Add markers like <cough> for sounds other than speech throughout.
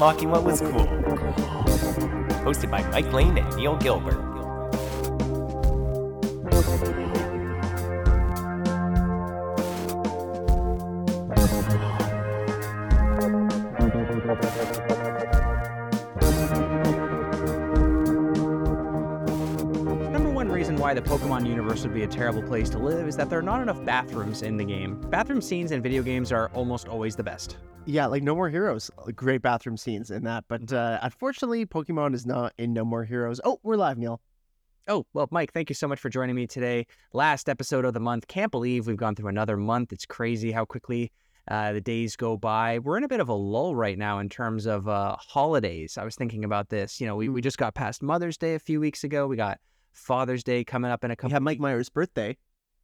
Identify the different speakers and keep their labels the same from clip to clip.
Speaker 1: Unlocking What Was Cool. Hosted by Mike Lane and Neil Gilbert.
Speaker 2: Number one reason why the Pokemon universe would be a terrible place to live is that there are not enough bathrooms in the game. Bathroom scenes in video games are almost always the best.
Speaker 3: Yeah, like No More Heroes. Great bathroom scenes in that. But uh, unfortunately, Pokemon is not in No More Heroes. Oh, we're live, Neil.
Speaker 2: Oh, well, Mike, thank you so much for joining me today. Last episode of the month. Can't believe we've gone through another month. It's crazy how quickly uh, the days go by. We're in a bit of a lull right now in terms of uh, holidays. I was thinking about this. You know, we, we just got past Mother's Day a few weeks ago. We got Father's Day coming up in a
Speaker 3: We
Speaker 2: couple
Speaker 3: have Mike Myers' birthday.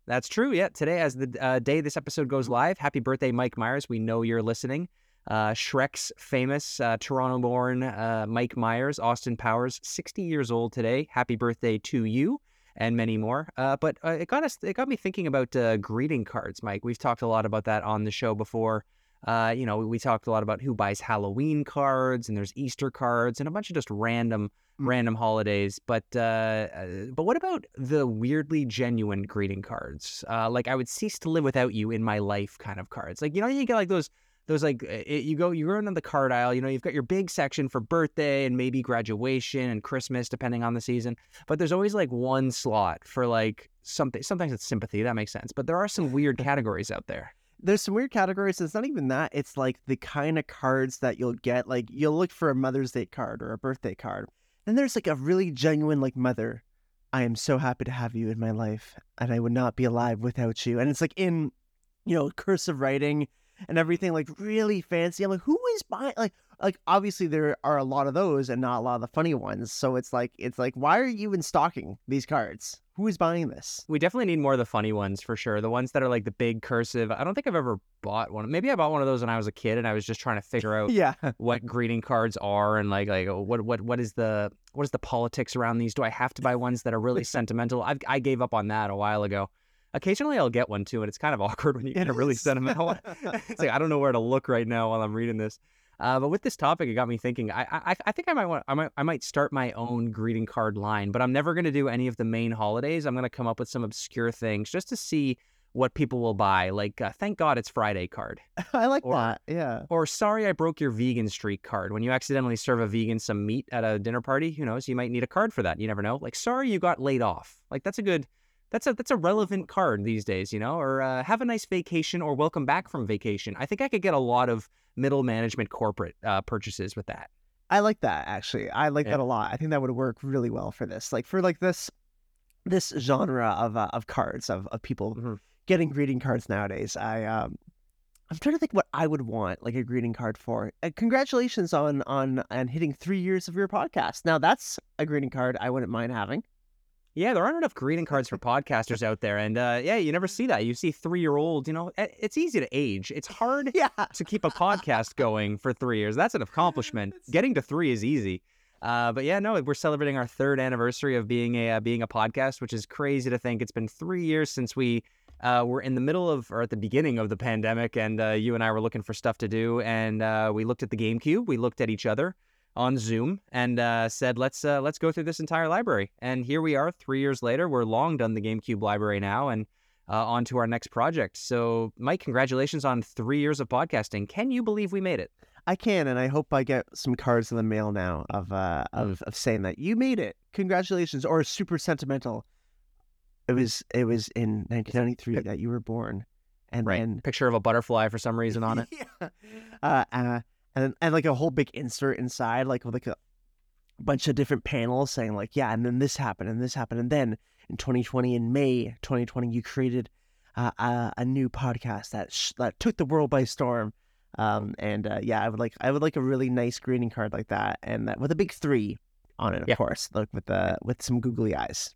Speaker 2: That's true. Yeah. Today, as the uh, day this episode goes live, happy birthday, Mike Myers. We know you're listening. Uh, Shrek's famous uh, Toronto born uh, Mike Myers, Austin Powers, 60 years old today. Happy birthday to you and many more. Uh, but uh, it got us, it got me thinking about uh, greeting cards, Mike. We've talked a lot about that on the show before. Uh, you know, we talked a lot about who buys Halloween cards and there's Easter cards and a bunch of just random
Speaker 3: Mm.
Speaker 2: random holidays. But but what about the weirdly genuine greeting cards? Uh, like I would cease to live without you in my life kind of cards. Like you know you get like those those like uh, it, you go you go into the card aisle. You know you've got your big section for birthday and maybe graduation and Christmas depending on the season. But there's always like one slot for like something. Sometimes it's sympathy that makes sense. But there are some weird <laughs> categories out there.
Speaker 3: There's some weird categories. It's not even that. It's like the kind of cards that you'll get. Like you'll look for a Mother's Day card or a birthday card. Then there's like a really genuine, like, mother, I am so happy to have you in my life and I would not be alive without you. And it's like in, you know, cursive writing and everything, like really fancy. I'm like, who is buying like like obviously there are a lot of those and not a lot of the funny ones. So it's like it's like, why are you even stocking these cards? Who is buying this?
Speaker 2: We definitely need more of the funny ones for sure. The ones that are like the big cursive. I don't think I've ever bought one. Maybe I bought one of those when I was a kid and I was just trying to figure <laughs> out
Speaker 3: Yeah.
Speaker 2: what greeting cards are and like like oh, what what what is the what is the politics around these? Do I have to buy ones that are really sentimental? I I gave up on that a while ago. Occasionally I'll get one too, and it's kind of <laughs> awkward when you get a really sentimental one. <laughs> <laughs> it's like I don't know where to look right now while I'm reading this. Uh, but with this topic, it got me thinking. I, I I think I might want I might I might start my own greeting card line, but I'm never going to do any of the main holidays. I'm going to come up with some obscure things just to see what people will buy. Like, uh, thank God it's Friday card,
Speaker 3: I like
Speaker 2: Or-
Speaker 3: that. Yeah.
Speaker 2: or sorry I broke your vegan streak card. When you accidentally serve a vegan some meat at a dinner party, who knows? You might need a card for that. You never know. Like, sorry you got laid off. Like that's a good. That's a that's a relevant card these days, you know. Or uh, have a nice vacation, or welcome back from vacation. I think I could get a lot of middle management corporate uh, purchases with that.
Speaker 3: I like that actually. I like
Speaker 2: Yeah.
Speaker 3: that a lot. I think that would work really well for this. Like for like this this genre of uh, of cards of, of people
Speaker 2: Mhm.
Speaker 3: getting greeting cards nowadays. I um I'm trying to think what I would want like a greeting card for. Uh, congratulations on on on hitting 3 years of your podcast. Now that's a greeting card I wouldn't mind having.
Speaker 2: Yeah, there aren't enough greeting cards for podcasters out there, and uh, yeah, you never see that. You see three year old. You know, it's easy to age. It's hard <laughs>
Speaker 3: Yeah.
Speaker 2: to keep a podcast going for three years. That's an accomplishment. Getting to three is easy. Uh, but yeah, no, we're celebrating our third anniversary of being a uh, being a podcast, which is crazy to think. It's been three years since we uh, were in the middle of or at the beginning of the pandemic, and uh, you and I were looking for stuff to do, and uh, we looked at the GameCube, we looked at each other on Zoom, and uh, said, "Let's uh, let's go through this entire library." And here we are, three years later. We're long done the GameCube library now, and uh, on to our next project. So, Mike, congratulations on three years of podcasting. Can you believe we made it?
Speaker 3: I can and I hope I get some cards in the mail now of uh of, of saying that you made it. Congratulations or super sentimental. It was it was in 1993 that you were born. And
Speaker 2: Right.
Speaker 3: then
Speaker 2: Picture of a butterfly for some reason on it. <laughs>
Speaker 3: yeah. Uh, uh, and and like a whole big insert inside, like with like a bunch of different panels saying like, yeah, and then this happened, and this happened, and then in 2020, in May 2020, you created uh, a, a new podcast that sh- that took the world by storm. Um, and uh, yeah, I would like I would like a really nice greeting card like that, and that with a big three on it, of
Speaker 2: Yeah.
Speaker 3: course, like with the with some googly eyes.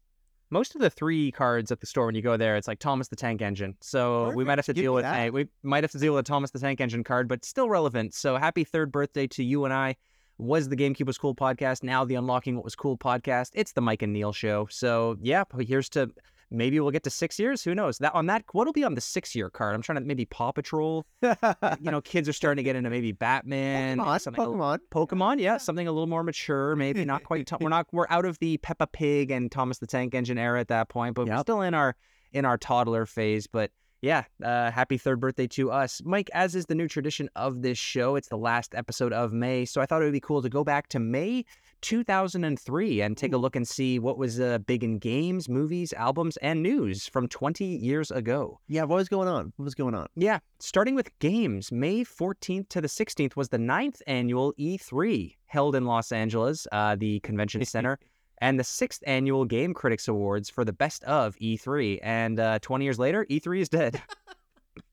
Speaker 2: Most of the three cards at the store when you go there, it's like Thomas the Tank Engine. So we might have to
Speaker 3: Give
Speaker 2: deal with
Speaker 3: that.
Speaker 2: a, we might have to deal with a Thomas the Tank Engine card, but still relevant. So happy third birthday to you and I. Was the GameCube was cool podcast now the Unlocking What Was Cool podcast? It's the Mike and Neil show. So yeah, here's to maybe we'll get to six years. Who knows? That on that, what'll be on the six year card? I'm trying to maybe Paw Patrol. you <laughs> know, kids are starting to get into maybe Batman,
Speaker 3: Pokemon,
Speaker 2: something a little-
Speaker 3: Pokemon.
Speaker 2: Pokemon, yeah, something a little more mature, maybe not quite. We're <laughs> not. We're out of the Peppa Pig and Thomas the Tank Engine era at that point, but we're still in our in our toddler phase. But yeah, uh, happy third birthday to us, Mike. As is the new tradition of this show, it's the last episode of May, so I thought it would be cool to go back to May 2003 and take a look and see what was uh, big in games, movies, albums, and news from 20 years ago.
Speaker 3: Yeah, what was going on? What was going on?
Speaker 2: Yeah, starting with games, May 14th to the 16th was the ninth annual E3 held in Los Angeles, uh, the convention <laughs> center, and the sixth annual Game Critics Awards for the best of E3. And uh, 20 years later, E3 is dead.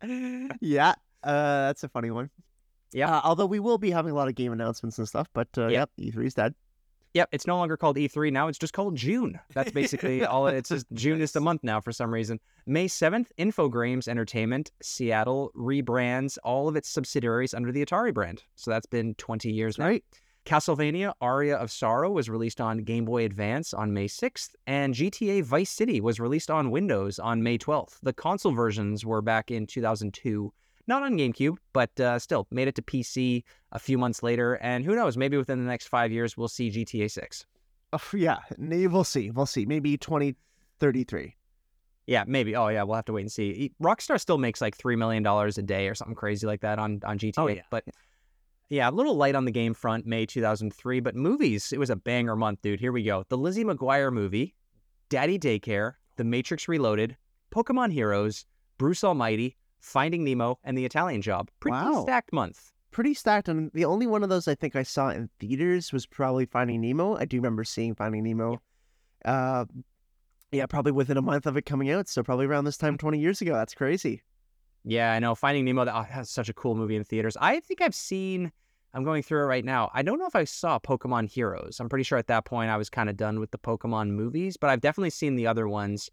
Speaker 2: <laughs>
Speaker 3: yeah, uh, that's a funny one.
Speaker 2: Yeah.
Speaker 3: Uh, although we will be having a lot of game announcements and stuff, but uh,
Speaker 2: Yeah.
Speaker 3: yep, E3's dead.
Speaker 2: Yep, it's no longer called E3 now, it's just called June. That's basically all. It's just <laughs> June is the month now for some reason. May 7th, Infogrames Entertainment, Seattle rebrands all of its subsidiaries under the Atari brand. So that's been 20 years now.
Speaker 3: Right.
Speaker 2: Castlevania Aria of Sorrow was released on Game Boy Advance on May 6th, and GTA Vice City was released on Windows on May 12th. The console versions were back in 2002, not on GameCube, but uh, still made it to PC a few months later. And who knows, maybe within the next five years, we'll see GTA 6.
Speaker 3: Oh, yeah, we'll see. We'll see. Maybe 2033.
Speaker 2: Yeah, maybe. Oh, yeah, we'll have to wait and see. Rockstar still makes like $3 million a day or something crazy like that on, on GTA.
Speaker 3: Oh, yeah.
Speaker 2: But yeah, a little light on the game front, May 2003. But movies, it was a banger month, dude. Here we go. The Lizzie McGuire movie, Daddy Daycare, The Matrix Reloaded, Pokemon Heroes, Bruce Almighty, Finding Nemo, and The Italian Job. Pretty
Speaker 3: Wow.
Speaker 2: stacked month.
Speaker 3: Pretty stacked. And the only one of those I think I saw in theaters was probably Finding Nemo. I do remember seeing Finding Nemo. Uh, yeah, probably within a month of it coming out. So probably around this time 20 years ago. That's crazy.
Speaker 2: Yeah, I know. Finding Nemo, that, oh, that's such a cool movie in theaters. I think I've seen, I'm going through it right now. I don't know if I saw Pokemon Heroes. I'm pretty sure at that point I was kind of done with the Pokemon movies, but I've definitely seen the other ones.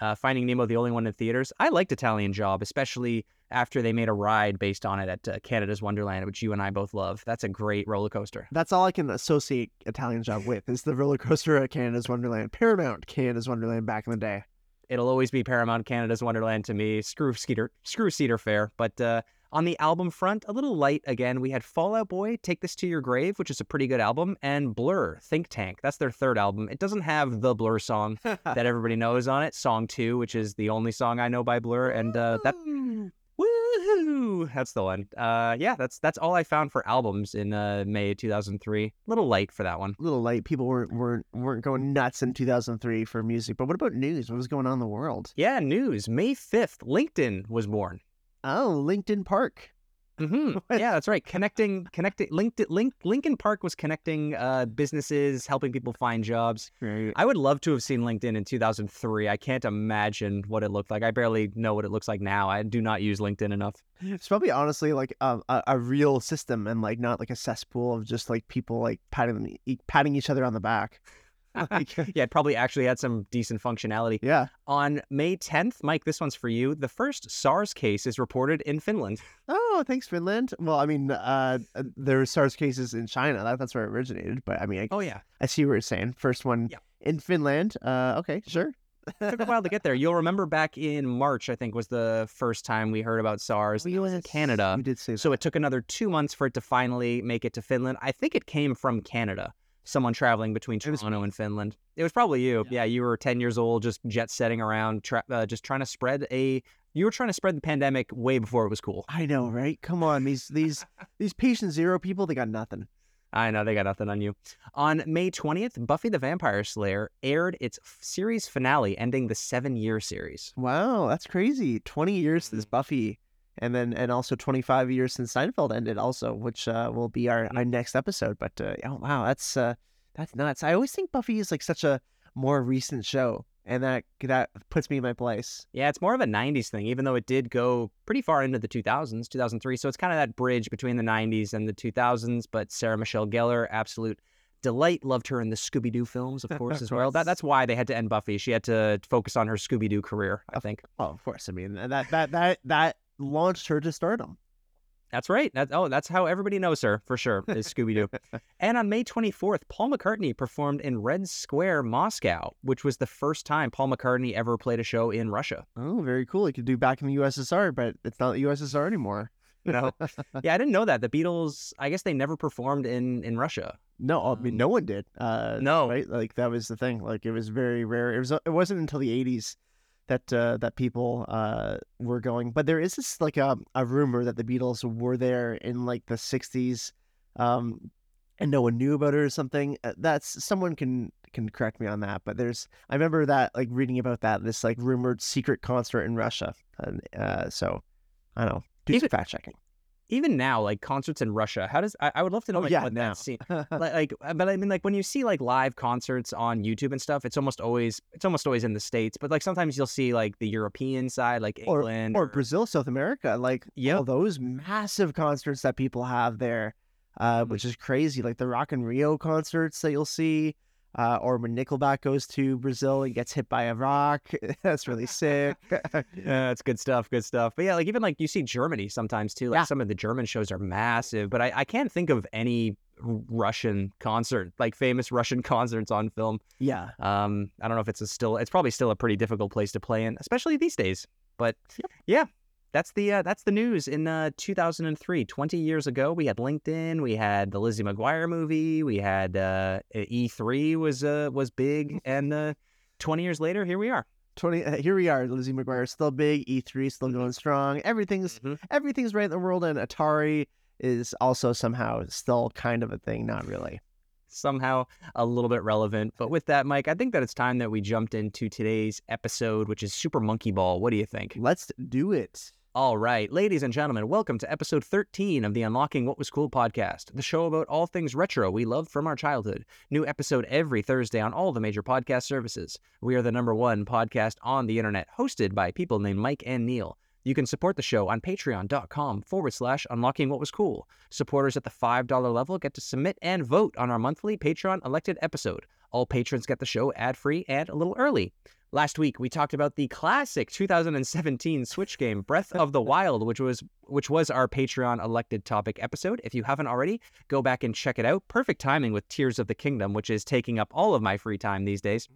Speaker 2: Uh, Finding Nemo, the only one in theaters. I liked Italian Job, especially after they made a ride based on it at uh, Canada's Wonderland, which you and I both love. That's a great roller coaster.
Speaker 3: That's all I can associate Italian Job with is the roller coaster at Canada's Wonderland, Paramount Canada's Wonderland back in the day.
Speaker 2: It'll always be Paramount Canada's Wonderland to me. Screw Skeeter, screw Cedar Fair. But uh, on the album front, a little light again. We had Fall Out Boy, Take This to Your Grave, which is a pretty good album, and Blur, Think Tank. That's their third album. It doesn't have the Blur song that <laughs> everybody knows on it. Song two, which is the only song I know by Blur, and uh, that woohoo, that's the one. Uh, yeah, that's that's all I found for albums in uh, May 2003. Little light for that one.
Speaker 3: A little late. People weren't weren't weren't going nuts in 2003 for music. But what about news? What was going on in the world?
Speaker 2: Yeah, news. May 5th, LinkedIn was born.
Speaker 3: Oh, LinkedIn Park. <laughs>
Speaker 2: hmm Yeah, that's right. Connecting, connecting. Linked, Link, Linkin Park was connecting uh, businesses, helping people find jobs.
Speaker 3: Right.
Speaker 2: I would love to have seen LinkedIn in 2003. I can't imagine what it looked like. I barely know what it looks like now. I do not use LinkedIn enough.
Speaker 3: It's probably honestly like um, a, a real system and like not like a cesspool of just like people like patting patting each other on the back. <laughs> <laughs> Like,
Speaker 2: yeah, it probably actually had some decent functionality.
Speaker 3: yeah.
Speaker 2: On May 10th, Mike, this one's for you. The first SARS case is reported in Finland.
Speaker 3: Oh, thanks, Finland. Well, I mean, uh, there were SARS cases in China. That, that's where it originated. But I mean, I,
Speaker 2: Oh yeah,
Speaker 3: I see what you're saying. First one
Speaker 2: Yeah.
Speaker 3: in Finland. Uh, okay, sure.
Speaker 2: took a while to get <laughs> there. You'll remember back in March, I think, was the first time we heard about SARS. That was in Canada.
Speaker 3: You did say
Speaker 2: So it took another two months for it to finally make it to Finland. I think it came from Canada. Someone traveling between Toronto and Finland. It was probably you. Yeah, you were 10 years old, just jet setting around, tra- uh, just trying to spread a. You were trying to spread the pandemic way before it was cool.
Speaker 3: I know, right? Come on, these these <laughs> these patient zero people, they got nothing.
Speaker 2: I know they got nothing on you. On May 20th, Buffy the Vampire Slayer aired its series finale, ending the seven-year series.
Speaker 3: Wow, that's crazy. Twenty years since
Speaker 2: Mm.
Speaker 3: Buffy, and then and also twenty five years since Seinfeld ended, also, which uh, will be our, our next episode. But uh, oh wow, that's uh, that's nuts. I always think Buffy is like such a more recent show, and that that puts me in my place.
Speaker 2: Yeah, it's more of a 90s thing, even though it did go pretty far into the 2000s, 2003. So it's kind of that bridge between the 90s and the 2000s. But Sarah Michelle Gellar, absolute delight. Loved her in the Scooby Doo films, of course, as well. That, <laughs> that's why they had to end Buffy. She had to focus on her Scooby Doo career, I think.
Speaker 3: Oh, of course. I mean that that that that launched her to stardom.
Speaker 2: That's right. That's, oh, that's how everybody knows her for sure is Scooby Doo. <laughs> and on May 24th, Paul McCartney performed in Red Square, Moscow, which was the first time Paul McCartney ever played a show in Russia.
Speaker 3: Oh, very cool. He could do back in the USSR, but it's not the USSR anymore. <laughs>
Speaker 2: No, <laughs> yeah, I didn't know that. The Beatles, I guess they never performed in in Russia.
Speaker 3: No, I mean
Speaker 2: Um,
Speaker 3: no one did. Uh,
Speaker 2: no.
Speaker 3: right? Like that was the thing. Like it was very rare. It was. It wasn't until the '80s that uh, that people uh, were going. But there is this like a, a rumor that the Beatles were there in like the '60s, um, and no one knew about it or something. Uh, That's someone can can correct me on that. But there's I remember that like reading about that this like rumored secret concert in Russia. And uh, so I don't know. Do some fact checking.
Speaker 2: Even now, like concerts in Russia, how does I, I would love to know
Speaker 3: Oh,
Speaker 2: like,
Speaker 3: yeah,
Speaker 2: what
Speaker 3: now.
Speaker 2: that scene <laughs> like, like uh, but I mean like when you see like live concerts on YouTube and stuff, it's almost always it's almost always in the states. But like sometimes you'll see like the European side, like
Speaker 3: or,
Speaker 2: England
Speaker 3: or Brazil, South America, like
Speaker 2: Yep.
Speaker 3: all those massive concerts that people have there, uh,
Speaker 2: Mhm.
Speaker 3: which is crazy. Like the Rock in Rio concerts that you'll see, uh, or when Nickelback goes to Brazil and gets hit by a rock. <laughs> That's really sick. <laughs> <laughs>
Speaker 2: Yeah, it's good stuff, good stuff. But yeah, like even like you see Germany sometimes too. Like
Speaker 3: Yeah.
Speaker 2: some of the German shows are massive, but I, I can't think of any Russian concert, like famous Russian concerts on film.
Speaker 3: yeah,
Speaker 2: Um, I don't know if it's a still, it's probably still a pretty difficult place to play in, especially these days. But yeah, that's the uh, that's the news in uh, 2003. 20 years ago, we had LinkedIn, we had the Lizzie McGuire movie, we had uh, E3 was uh, was big, and uh, 20 years later, here we are.
Speaker 3: twenty. Uh, here we are. Lizzie McGuire still big. E3 still going strong. Everything's
Speaker 2: Mhm.
Speaker 3: everything's right in the world, and Atari is also somehow still kind of a thing. Not really.
Speaker 2: somehow a little bit relevant. But with that, Mike, I think that it's time that we jumped into today's episode, which is Super Monkey Ball. What do you think?
Speaker 3: Let's do it.
Speaker 2: All right, ladies and gentlemen, welcome to episode 13 of the Unlocking What Was Cool podcast, the show about all things retro we loved from our childhood. New episode every Thursday on all the major podcast services. We are the number one podcast on the internet, hosted by people named Mike and Neil. You can support the show on patreon.com forward slash unlocking what was cool. Supporters at the $5 level get to submit and vote on our monthly Patreon elected episode. All patrons get the show ad free and a little early. Last week we talked about the classic 2017 Switch game Breath of the Wild, which was which was our Patreon elected topic episode. If you haven't already, go back and check it out. Perfect timing with Tears of the Kingdom, which is taking up all of my free time these days.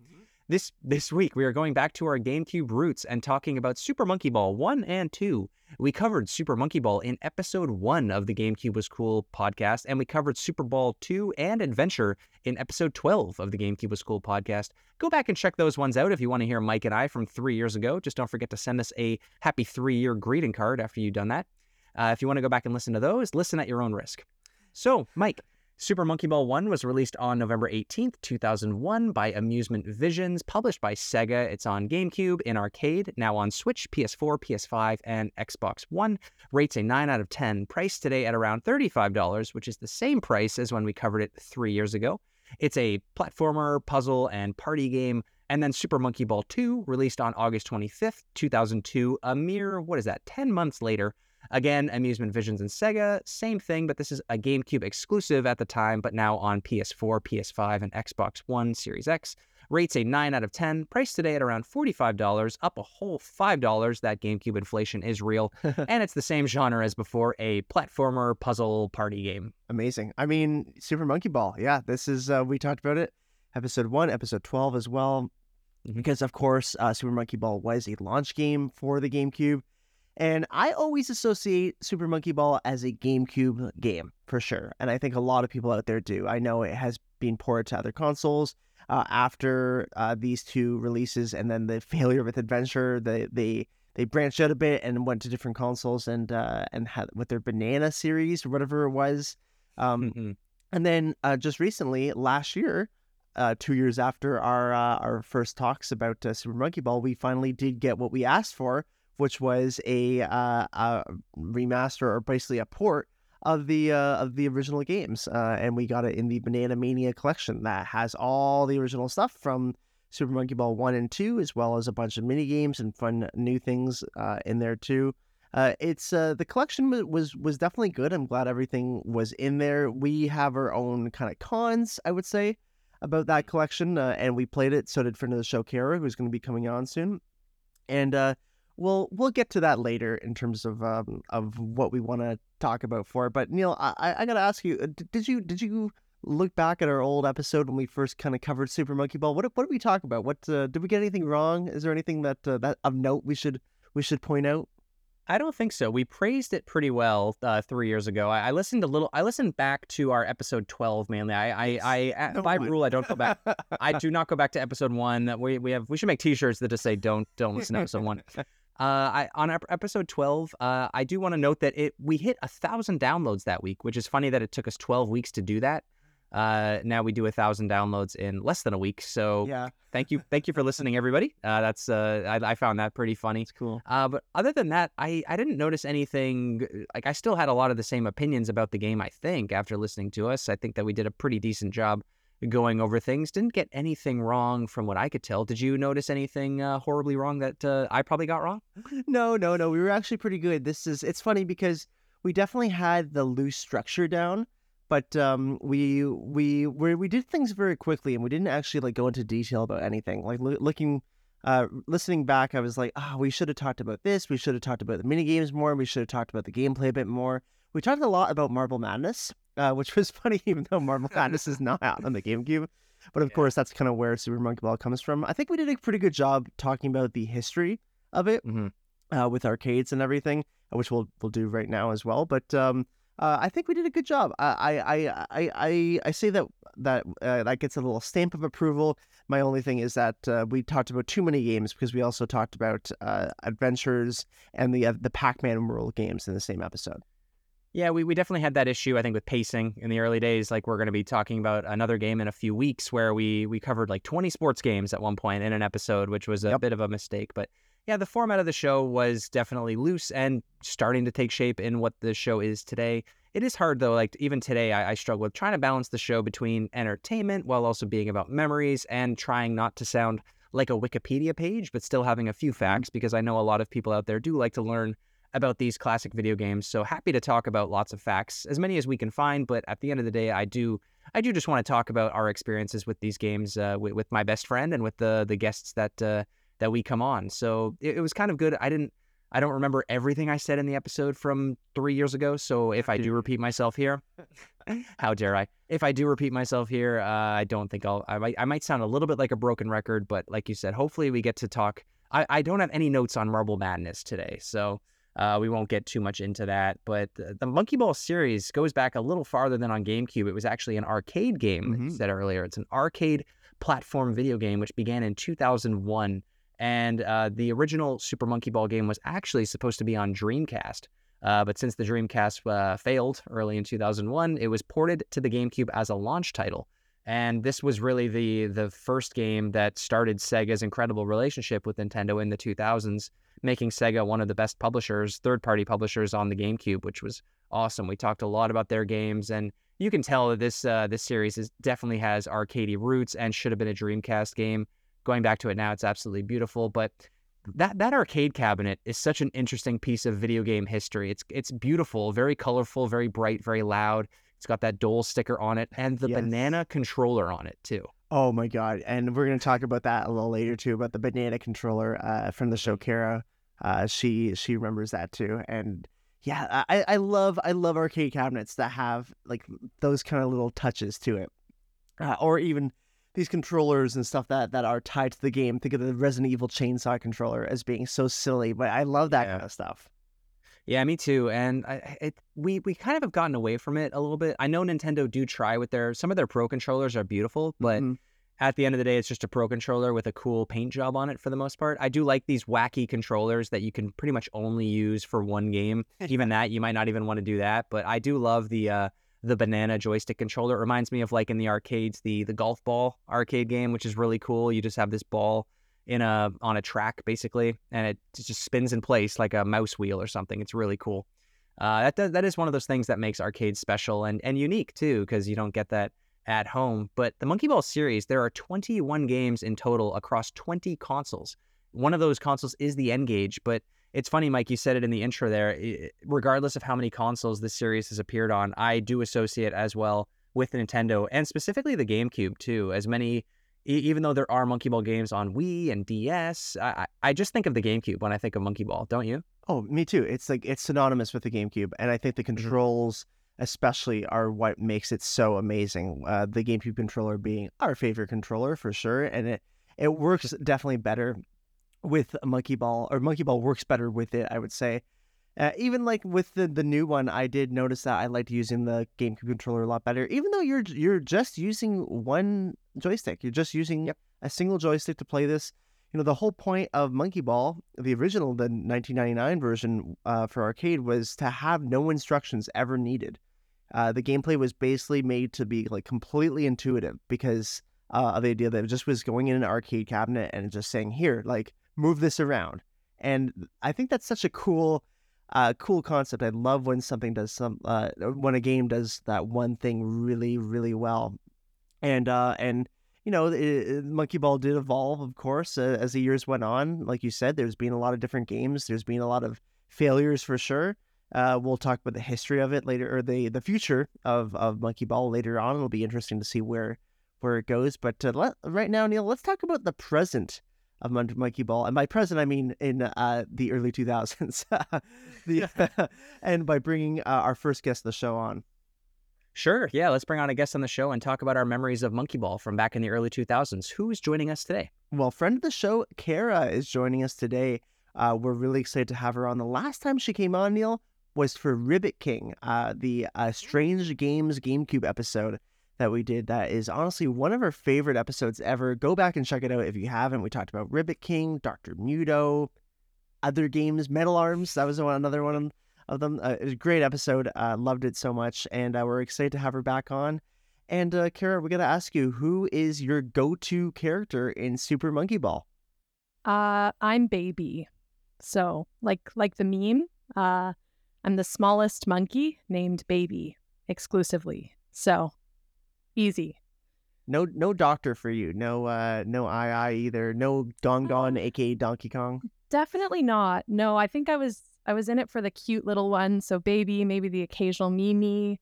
Speaker 2: This this week we are going back to our GameCube roots and talking about Super Monkey Ball 1 and 2. We covered Super Monkey Ball in episode 1 of the GameCube was cool podcast and we covered Super Ball 2 and Adventure in episode 12 of the GameCube was cool podcast. Go back and check those ones out if you want to hear Mike and I from 3 years ago. Just don't forget to send us a happy 3-year greeting card after you've done that. Uh, if you want to go back and listen to those, listen at your own risk. So, Mike, Super Monkey Ball 1 was released on November 18th, 2001 by Amusement Visions, published by Sega. It's on GameCube, in arcade, now on Switch, PS4, PS5, and Xbox One. Rates a 9 out of 10, Price today at around $35, which is the same price as when we covered it three years ago. It's a platformer, puzzle, and party game. And then Super Monkey Ball 2, released on August 25th, 2002, a mere, what is that, 10 months later. Again, Amusement Visions and Sega, same thing, but this is a GameCube exclusive at the time, but now on PS4, PS5, and Xbox One Series X. Rates a 9 out of 10, priced today at around $45, up a whole $5. That GameCube inflation is real. <laughs> and it's the same genre as before a platformer puzzle party game.
Speaker 3: Amazing. I mean, Super Monkey Ball. Yeah, this is uh, we talked about it. Episode one, episode twelve as well,
Speaker 2: Mhm.
Speaker 3: because of course, uh, Super Monkey Ball was a launch game for the GameCube, and I always associate Super Monkey Ball as a GameCube game for sure, and I think a lot of people out there do. I know it has been ported to other consoles uh, after uh, these two releases, and then the <laughs> failure with Adventure, they they they branched out a bit and went to different consoles and uh, and had with their Banana series or whatever it was. Um,
Speaker 2: Mhm.
Speaker 3: and then uh, just recently, last year, uh, two years after our uh, our first talks about uh, Super Monkey Ball, we finally did get what we asked for, which was a, uh, a remaster or basically a port of the uh, of the original games, uh, and we got it in the Banana Mania collection that has all the original stuff from Super Monkey Ball one and two, as well as a bunch of mini games and fun new things uh, in there too. Uh, it's uh, the collection was was definitely good. I'm glad everything was in there. We have our own kind of cons, I would say, about that collection, uh, and we played it. So did friend of the show, Cara, who's going to be coming on soon. And we'll we'll get to that later in terms of um of what we want to talk about for it. But Neil, I I- I gotta ask you, uh, did you did you look back at our old episode when we first kind of covered Super Monkey Ball? What what did we talk about? What uh, did we get anything wrong? Is there anything that uh, that of note we should we should point out?
Speaker 2: I don't think so. We praised it pretty well uh, three years ago. I, I listened a little. I listened back to our episode twelve mainly. I, I, I a-
Speaker 3: No
Speaker 2: by
Speaker 3: one.
Speaker 2: rule, I don't go back. I <laughs> do not go back to episode one. We we have we should make T-shirts that just say don't don't listen to episode one. <laughs> Uh, I on episode twelve, uh, I do want to note that it we hit a thousand downloads that week, which is funny that it took us twelve weeks to do that. Uh, now we do a thousand downloads in less than a week. So
Speaker 3: yeah,
Speaker 2: thank you, thank you for listening, everybody. Uh, that's uh, I, I found that pretty funny.
Speaker 3: it's cool.
Speaker 2: Uh, but other than that, I, I didn't notice anything. Like I still had a lot of the same opinions about the game. I think after listening to us, I think that we did a pretty decent job going over things. Didn't get anything wrong from what I could tell. Did you notice anything uh, horribly wrong that uh, I probably got wrong? <laughs>
Speaker 3: No, no, no. We were actually pretty good. This is it's funny because we definitely had the loose structure down, but um, we we we we did things very quickly and we didn't actually like go into detail about anything. Like loo- looking, uh, listening back, I was like, ah, we should have talked about this. We should have talked about the mini games more. We should have talked about the gameplay a bit more. We talked a lot about Marble Madness, uh, which was <laughs> funny, even though Marble Madness is not out on the GameCube. But of
Speaker 2: Yeah.
Speaker 3: course, that's kind of where Super Monkey Ball comes from. I think we did a pretty good job talking about the history of it
Speaker 2: Mm-hmm.
Speaker 3: uh, with arcades and everything, uh, which we'll we'll do right now as well. But um, uh, I think we did a good job. I I I I I, say that that uh, that gets a little stamp of approval. My only thing is that uh, we talked about too many games because we also talked about uh, adventures and the uh, the Pac-Man World games in the same episode.
Speaker 2: Yeah, we, we definitely had that issue, I think, with pacing in the early days. Like we're going to be talking about another game in a few weeks where we we covered like 20 sports games at one point in an episode, which was a
Speaker 3: Yep.
Speaker 2: bit of a mistake. But yeah, the format of the show was definitely loose and starting to take shape in what the show is today. It is hard though, like even today, I, I struggle with trying to balance the show between entertainment while also being about memories and trying not to sound like a Wikipedia page, but still having a few facts mm-hmm. because I know a lot of people out there do like to learn about these classic video games. So happy to talk about lots of facts, as many as we can find. But at the end of the day, I do I do just want to talk about our experiences with these games uh, with, with my best friend and with the the guests that uh, that we come on. So it, it was kind of good. I didn't I don't remember everything I said in the episode from three years ago. So if I <laughs> do repeat myself here, <laughs> how dare I? If I do repeat myself here, uh, I don't think I'll. I might I might sound a little bit like a broken record, but like you said, hopefully we get to talk. I, I don't have any notes on Marble Madness today, so uh, we won't get too much into that, but the, the Monkey Ball series goes back a little farther than on GameCube. It was actually an arcade game,
Speaker 3: Mhm.
Speaker 2: said earlier. It's an arcade platform video game which began in 2001. And uh, the original Super Monkey Ball game was actually supposed to be on Dreamcast. Uh, but since the Dreamcast uh, failed early in 2001, it was ported to the GameCube as a launch title. And this was really the the first game that started Sega's incredible relationship with Nintendo in the 2000s making Sega one of the best publishers, third party publishers on the GameCube, which was awesome. We talked a lot about their games, and you can tell that this uh, this series is definitely has arcadey roots and should have been a Dreamcast game. Going back to it now, it's absolutely beautiful. But that that arcade cabinet is such an interesting piece of video game history. It's it's beautiful, very colorful, very bright, very loud. It's got that Dole sticker on it and the
Speaker 3: Yes.
Speaker 2: banana controller on it too.
Speaker 3: Oh my god! And we're gonna talk about that a little later too about the banana controller uh, from the show. Uh, she she remembers that too. And yeah, I I love I love arcade cabinets that have like those kind of little touches to it, uh, or even these controllers and stuff that that are tied to the game. Think of the Resident Evil chainsaw controller as being so silly, but I love that
Speaker 2: Yeah.
Speaker 3: kind of stuff.
Speaker 2: Yeah, me too. And I, it we we kind of have gotten away from it a little bit. I know Nintendo do try with their some of their pro controllers are beautiful, but
Speaker 3: Mhm.
Speaker 2: At the end of the day, it's just a pro controller with a cool paint job on it for the most part. I do like these wacky controllers that you can pretty much only use for one game. <laughs> even that, you might not even want to do that. But I do love the uh, the banana joystick controller. It reminds me of like in the arcades, the the golf ball arcade game, which is really cool. You just have this ball in a on a track basically, and it just spins in place like a mouse wheel or something. It's really cool. Uh, that that is one of those things that makes arcades special and and unique too, because you don't get that at home. But the Monkey Ball series, there are 21 games in total across 20 consoles. One of those consoles is the N-Gage, but it's funny, Mike. You said it in the intro there. Regardless of how many consoles this series has appeared on, I do associate as well with Nintendo and specifically the GameCube too. As many even though there are Monkey Ball games on Wii and DS, I, I just think of the GameCube when I think of Monkey Ball. Don't you?
Speaker 3: Oh, me too. It's like it's synonymous with the GameCube, and I think the
Speaker 2: Mm-hmm.
Speaker 3: Especially, are what makes it so amazing. Uh, the GameCube controller being our favorite controller for sure, and it it works definitely better with a Monkey Ball, or Monkey Ball works better with it. I would say. Uh, even like with the, the new one, I did notice that I liked using the GameCube controller a lot better. Even though you're you're just using one joystick, you're just using
Speaker 2: Yep.
Speaker 3: a single joystick to play this you know the whole point of monkey ball the original the 1999 version uh, for arcade was to have no instructions ever needed. Uh, the gameplay was basically made to be like completely intuitive because uh, of the idea that it just was going in an arcade cabinet and just saying here like move this around. And i think that's such a cool uh, cool concept. I love when something does some uh, when a game does that one thing really really well. And uh and you know, it, Monkey Ball did evolve, of course, uh, as the years went on. Like you said, there's been a lot of different games. There's been a lot of failures for sure. Uh, we'll talk about the history of it later, or the the future of, of Monkey Ball later on. It'll be interesting to see where where it goes. But uh, let, right now, Neil, let's talk about the present of Mon- Monkey Ball. And by present, I mean in uh, the early 2000s. <laughs> the, <laughs> <laughs> and by bringing uh, our first guest of the show on.
Speaker 2: Sure. Yeah. Let's bring on a guest on the show and talk about our memories of Monkey Ball from back in the early 2000s. Who is joining us today?
Speaker 3: Well, friend of the show, Cara, is joining us today. Uh, we're really excited to have her on. The last time she came on, Neil, was for Ribbit King, uh, the uh, Strange Games GameCube episode that we did. That is honestly one of our favorite episodes ever. Go back and check it out if you haven't. We talked about Ribbit King, Dr. Muto, other games, Metal Arms. That was another one of them. Uh, it was a great episode. Uh, loved it so much. And uh, we're excited to have her back on. And uh, Cara, we got to ask you, who is your go-to character in Super Monkey Ball?
Speaker 4: Uh, I'm baby. So, like like the meme, uh, I'm the smallest monkey named Baby exclusively. So, easy.
Speaker 3: No, no doctor for you. No, uh, no AiAi either. No GonGon, aka Donkey Kong.
Speaker 4: Definitely not. No, I think I was I was in it for the cute little one, so baby, maybe the occasional MeeMee,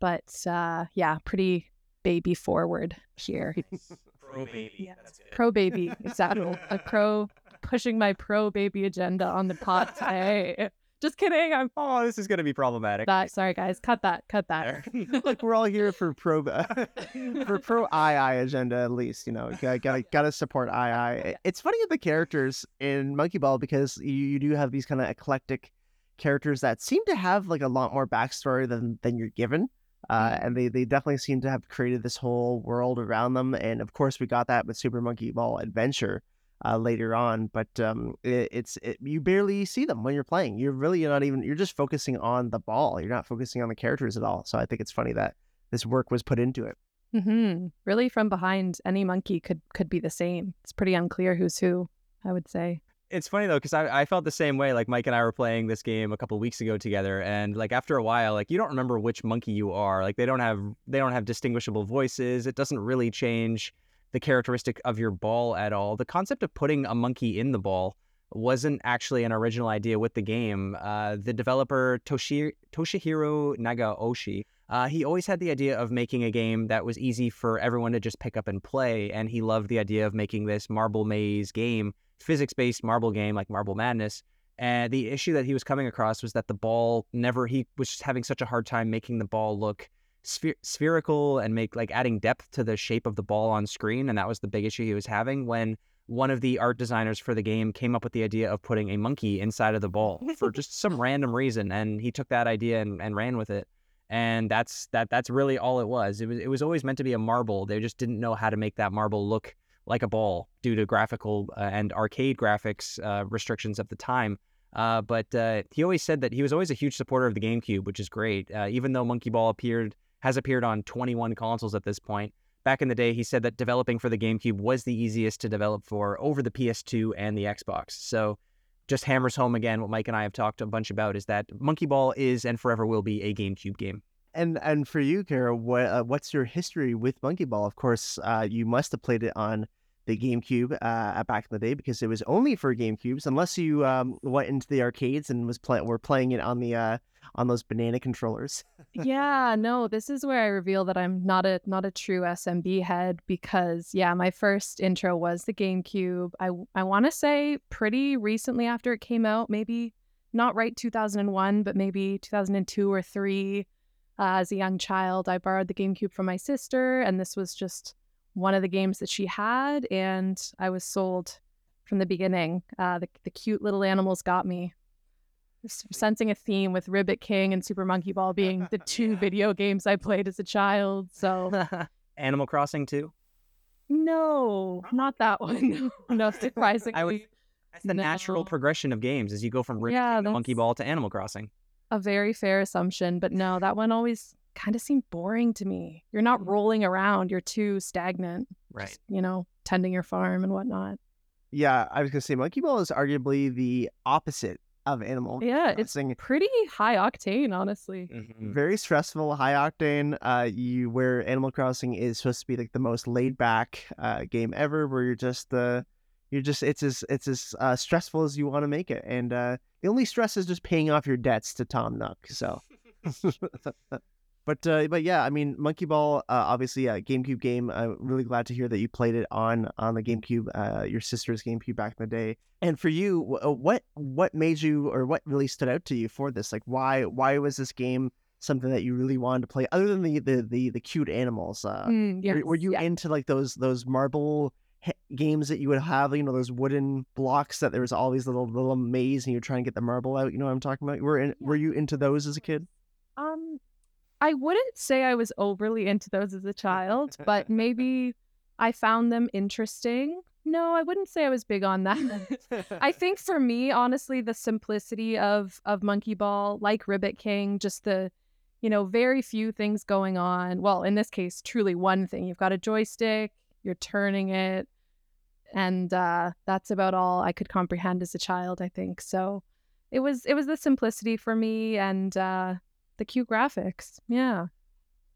Speaker 4: but uh yeah, pretty baby forward here. <laughs>
Speaker 1: Pro baby.
Speaker 4: Yes.
Speaker 1: That's good.
Speaker 4: Pro baby, <laughs> exactly. A pro pushing my pro baby agenda on the <laughs> pot. today. Just kidding. I'm
Speaker 2: Oh, this is going to be problematic.
Speaker 4: that sorry guys, cut that, cut that. <laughs>
Speaker 3: Like we're all here for pro, <laughs> for pro <laughs> AiAi agenda at least. You know, gotta gotta, gotta support AiAi. It's funny with the characters in Monkey Ball because you, you do have these kind of eclectic characters that seem to have like a lot more backstory than than you're given. Uh, and they, they definitely seem to have created this whole world around them. And of course, we got that with Super Monkey Ball Adventure uh, later on. But um, it, it's it, you barely see them when you're playing. You're really not even you're just focusing on the ball. You're not focusing on the characters at all. So I think it's funny that this work was put into it.
Speaker 4: hmm Really, from behind, any monkey could could be the same. It's pretty unclear who's who. I would say.
Speaker 2: It's funny though, because I, I felt the same way. Like Mike and I were playing this game a couple weeks ago together, and like after a while, like you don't remember which monkey you are. Like they don't have they don't have distinguishable voices. It doesn't really change the characteristic of your ball at all. The concept of putting a monkey in the ball wasn't actually an original idea with the game. Uh, the developer Toshi, Toshihiro Nagaoshi, uh, he always had the idea of making a game that was easy for everyone to just pick up and play, and he loved the idea of making this marble maze game, physics-based marble game like Marble Madness. And the issue that he was coming across was that the ball never, he was just having such a hard time making the ball look spher- spherical and make like adding depth to the shape of the ball on screen. And that was the big issue he was having when one of the art designers for the game came up with the idea of putting a monkey inside of the ball for <laughs> just some random reason. And he took that idea and, and ran with it. And that's that. That's really all it was. It was. It was always meant to be a marble. They just didn't know how to make that marble look like a ball due to graphical uh, and arcade graphics uh, restrictions at the time. Uh, but uh, he always said that he was always a huge supporter of the GameCube, which is great. Uh, even though Monkey Ball appeared has appeared on 21 consoles at this point, back in the day, he said that developing for the GameCube was the easiest to develop for over the PS2 and the Xbox. So just hammers home again what Mike and I have talked a bunch about is that Monkey Ball is and forever will be a GameCube game.
Speaker 3: And and for you, Cara, what uh, what's your history with Monkey Ball? Of course, uh, you must have played it on the GameCube uh, back in the day because it was only for GameCubes, unless you um, went into the arcades and was play- were playing it on the uh, on those banana controllers.
Speaker 4: yeah, no, this is where I reveal that I'm not a not a true SMB head because yeah, my first intro was the GameCube. I I want to say pretty recently after it came out, maybe not right 2001, but maybe 2002 or 3. Uh, as a young child, I borrowed the GameCube from my sister and this was just one of the games that she had and I was sold from the beginning. Uh, the the cute little animals got me sensing a theme with Ribbit King and Super Monkey Ball being the <laughs> two yeah. video games I played as a child. So <laughs>
Speaker 2: Animal Crossing too?
Speaker 4: No, not that one. <laughs> no, surprisingly. I would,
Speaker 2: that's the no. natural progression of games as you go from Ribbit yeah, King Monkey Ball to Animal Crossing.
Speaker 4: A very fair assumption, but no, that one always kind of seemed boring to me. You're not mm. rolling around, you're too stagnant.
Speaker 2: Right.
Speaker 4: Just, you know, tending your farm and whatnot.
Speaker 3: Yeah, I was gonna say Monkey Ball is arguably the opposite of Animal
Speaker 4: Yeah, it's pretty high octane, honestly.
Speaker 3: Mm-hmm. Very stressful, high octane. Uh, you where Animal Crossing is supposed to be like the most laid back uh, game ever, where you're just the you're just it's as it's as uh, stressful as you want to make it, and uh, the only stress is just paying off your debts to Tom Nook. So. <laughs> <laughs> But uh, but yeah, I mean, Monkey Ball, uh, obviously a GameCube game. I'm really glad to hear that you played it on on the GameCube, uh, your sister's GameCube back in the day. And for you, uh, what what made you, or what really stood out to you for this? Like, why why was this game something that you really wanted to play, other than the the the, the cute animals? Uh, mm, yes, were, were, you yeah. into like those those marble games that you would have? You know, those wooden blocks that there was all these little little maze, and you're trying to get the marble out. You know what I'm talking about? Were in, yeah. were you into those as a kid?
Speaker 4: Um, I wouldn't say I was overly into those as a child, but <laughs> maybe I found them interesting. No, I wouldn't say I was big on that. <laughs> I think for me, honestly, the simplicity of of Monkey Ball, like Ribbit King, just the you know, very few things going on. Well, in this case, truly one thing. You've got a joystick, you're turning it, and uh, that's about all I could comprehend as a child. I think so. It was it was the simplicity for me, and uh, the cute graphics. Yeah.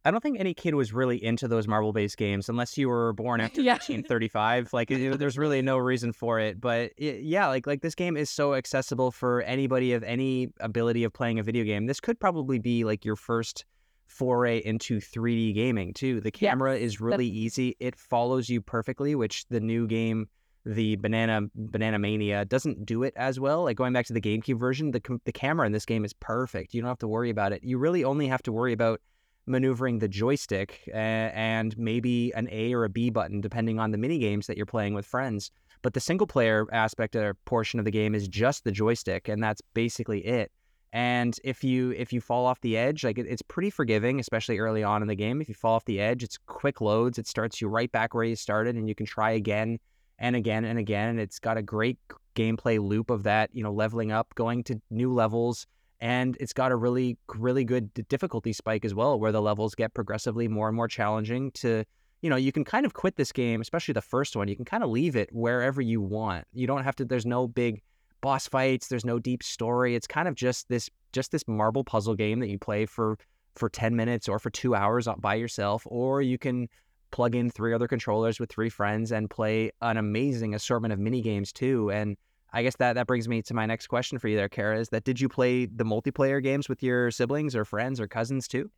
Speaker 2: I don't think any kid was really into those marble based games unless you were born <laughs> after yeah. 1935. Like, it, there's really no reason for it. But it, yeah, like like this game is so accessible for anybody of any ability of playing a video game. This could probably be like your first foray into 3D gaming too. The camera is really easy. It follows you perfectly, which the new game the banana banana mania doesn't do it as well like going back to the gamecube version the, the camera in this game is perfect you don't have to worry about it. You really only have to worry about maneuvering the joystick and maybe an a or a b button depending on the mini games that you're playing with friends. But the single player aspect or portion of the game is just the joystick and that's basically it. And if you if you fall off the edge like it, it's pretty forgiving especially early on in the game. If you fall off the edge it's quick loads it starts you right back where you started and you can try again and again and again. It's got a great gameplay loop of that, you know, leveling up, going to new levels. And it's got a really, really good difficulty spike as well, where the levels get progressively more and more challenging to, you know, you can kind of quit this game, especially the first one. You can kind of leave it wherever you want. You don't have to, there's no big boss fights, there's no deep story. It's kind of just this, just this marble puzzle game that you play for, for 10 minutes or for two hours by yourself, or you can plug in three other controllers with three friends and play an amazing assortment of mini games too. And I guess that that brings me to my next question for you there, Cara, is that did you play the multiplayer games with your siblings or friends or cousins too?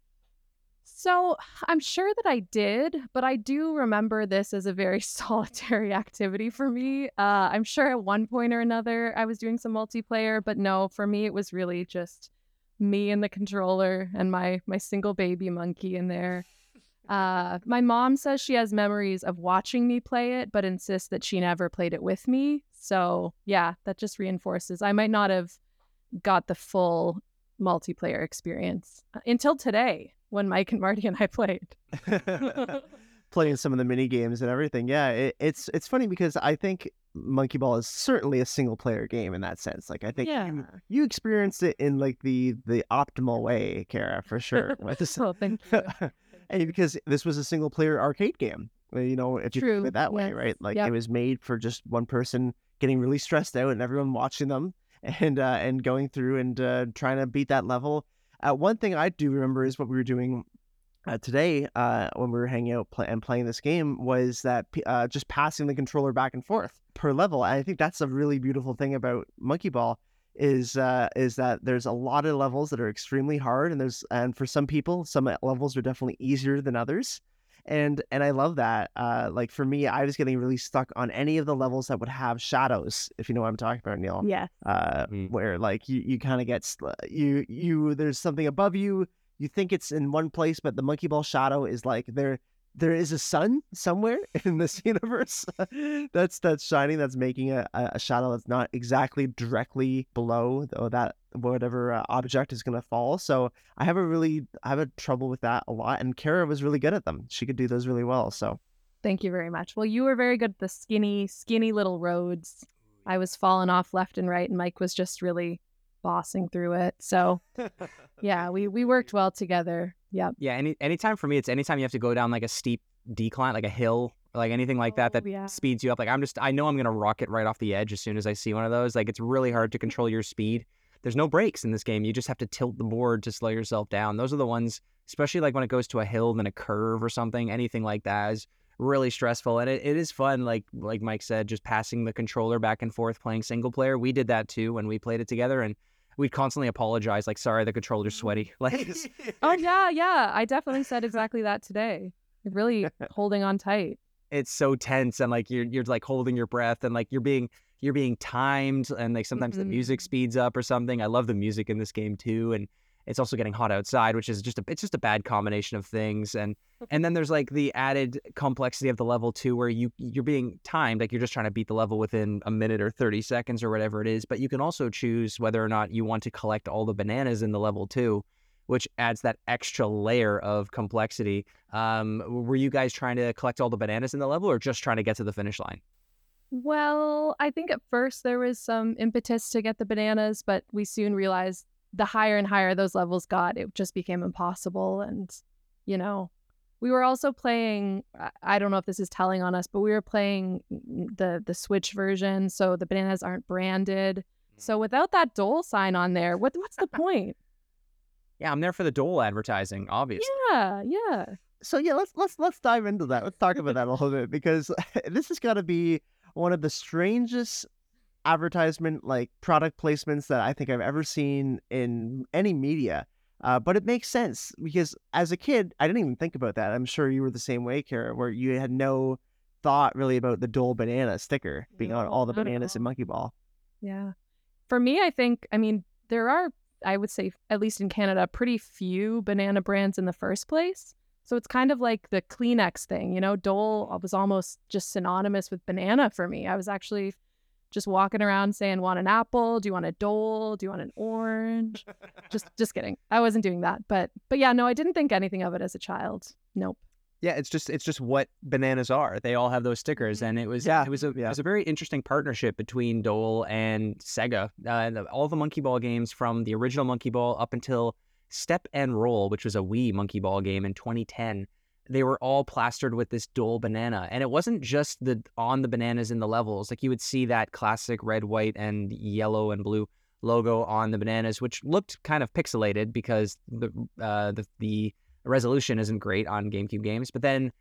Speaker 4: So I'm sure that I did, but I do remember this as a very <laughs> solitary activity for me. Uh, I'm sure at one point or another I was doing some multiplayer, but no, for me it was really just me and the controller and my my single baby monkey in there. Uh, my mom says she has memories of watching me play it, but insists that she never played it with me. So, yeah, that just reinforces I might not have got the full multiplayer experience uh, until today when Mike and Marty and I played. <laughs> <laughs>
Speaker 3: Playing some of the mini games and everything. Yeah, it, it's it's funny because I think Monkey Ball is certainly a single player game in that sense. Like I think yeah. you, you, experienced it in like the the optimal way, Cara, for sure.
Speaker 4: oh, <laughs> thank you
Speaker 3: and because this was a single player arcade game. Uh, you know, if you True. think of it that way, yes. right? Like yep. it was made for just one person getting really stressed out and everyone watching them <laughs> and uh, and going through and uh, trying to beat that level. Uh, one thing I do remember is what we were doing uh, today uh, when we were hanging out play- and playing this game was that p- uh, just passing the controller back and forth per level. And I think that's a really beautiful thing about Monkey Ball is uh, is that there's a lot of levels that are extremely hard, and there's and for some people, some levels are definitely easier than others. And and I love that. Uh, like for me, I was getting really stuck on any of the levels that would have shadows, if you know what I'm talking about, Neil
Speaker 4: Yeah.
Speaker 3: uh,
Speaker 2: Mm.
Speaker 3: where like you, you kind of get sl- you you there's something above you you think it's in one place but the monkey ball shadow is like there there is a sun somewhere <laughs> in this universe. <laughs> That's that's shining that's making a, a a shadow that's not exactly directly below though that whatever uh, object is going to fall. So i have a really i have a trouble with that a lot and cara was really good at them. She could do those really well so.
Speaker 4: Thank you very much. Well, you were very good at the skinny, skinny little roads. I was falling off left and right, and Mike was just really bossing through it. So, <laughs> yeah, we we worked well together. Yep.
Speaker 2: Yeah, any anytime for me, it's anytime you have to go down like a steep decline, like a hill, or like anything like that
Speaker 4: Oh,
Speaker 2: that
Speaker 4: yeah.
Speaker 2: speeds you up. Like I'm just, I know I'm gonna rocket right off the edge as soon as I see one of those. Like it's really hard to control your speed. There's no brakes in this game. You just have to tilt the board to slow yourself down. Those are the ones, especially like when it goes to a hill, then a curve or something, anything like that is really stressful. And it, it is fun, like like Mike said, just passing the controller back and forth playing single player. We did that too when we played it together and we'd constantly apologize, like, sorry, the controller's sweaty. <laughs> Like <laughs>
Speaker 4: Oh yeah, yeah. I definitely said exactly that today. Really <laughs> holding on tight.
Speaker 2: it's so tense and like you're you're like holding your breath and like you're being you're being timed and like sometimes the mm-hmm.
Speaker 4: music
Speaker 2: speeds up or something. I love the music in this game too and it's also getting hot outside, which is just a it's just a bad combination of things and and then there's like the added complexity of the level two, where you you're being timed like you're just trying to beat the level within a minute or 30 seconds or whatever it is, but you can also choose whether or not you want to collect all the bananas in the level two, which adds that extra layer of complexity. Um, were you guys trying to collect all the bananas in the level, or just trying to get to the finish line?
Speaker 4: Well, I think at first there was some impetus to get the bananas, but we soon realized the higher and higher those levels got, it just became impossible. And, you know, we were also playing, I- I don't know if this is telling on us, but we were playing the the Switch version, so the bananas aren't branded. Mm. So without that Dole sign on there, what what's the <laughs> point?
Speaker 2: Yeah, I'm there for the Dole advertising, obviously.
Speaker 4: Yeah, yeah.
Speaker 3: so yeah let's let's let's dive into that let's talk about that a little bit because <laughs> this has got to be one of the strangest advertisement like product placements that i think i've ever seen in any media uh, but it makes sense because as a kid i didn't even think about that i'm sure you were the same way cara where you had no thought really about the dole banana sticker being on all the bananas in monkey ball
Speaker 4: Yeah. For me, I think, I mean, there are, I would say, at least in Canada, pretty few banana brands in the first place. So it's kind of like the Kleenex thing, you know, Dole was almost just synonymous with banana for me. I was actually just walking around saying, want an apple? Do you want a Dole? Do you want an orange? just <laughs> just kidding. I wasn't doing that. But but yeah, no, I didn't think anything of it as a child. Nope.
Speaker 2: Yeah, it's just it's just what bananas are. They all have those stickers, and it was
Speaker 3: Yeah,
Speaker 2: it was a
Speaker 3: yeah.
Speaker 2: it was a very interesting partnership between Dole and Sega. Uh, and all the Monkey Ball games from the original Monkey Ball up until Step and Roll, which was a Wii Monkey Ball game in 2010, they were all plastered with this Dole banana, and it wasn't just the on the bananas in the levels. Like you would see that classic red, white, and yellow and blue logo on the bananas, which looked kind of pixelated because the uh, the the resolution isn't great on GameCube games. But then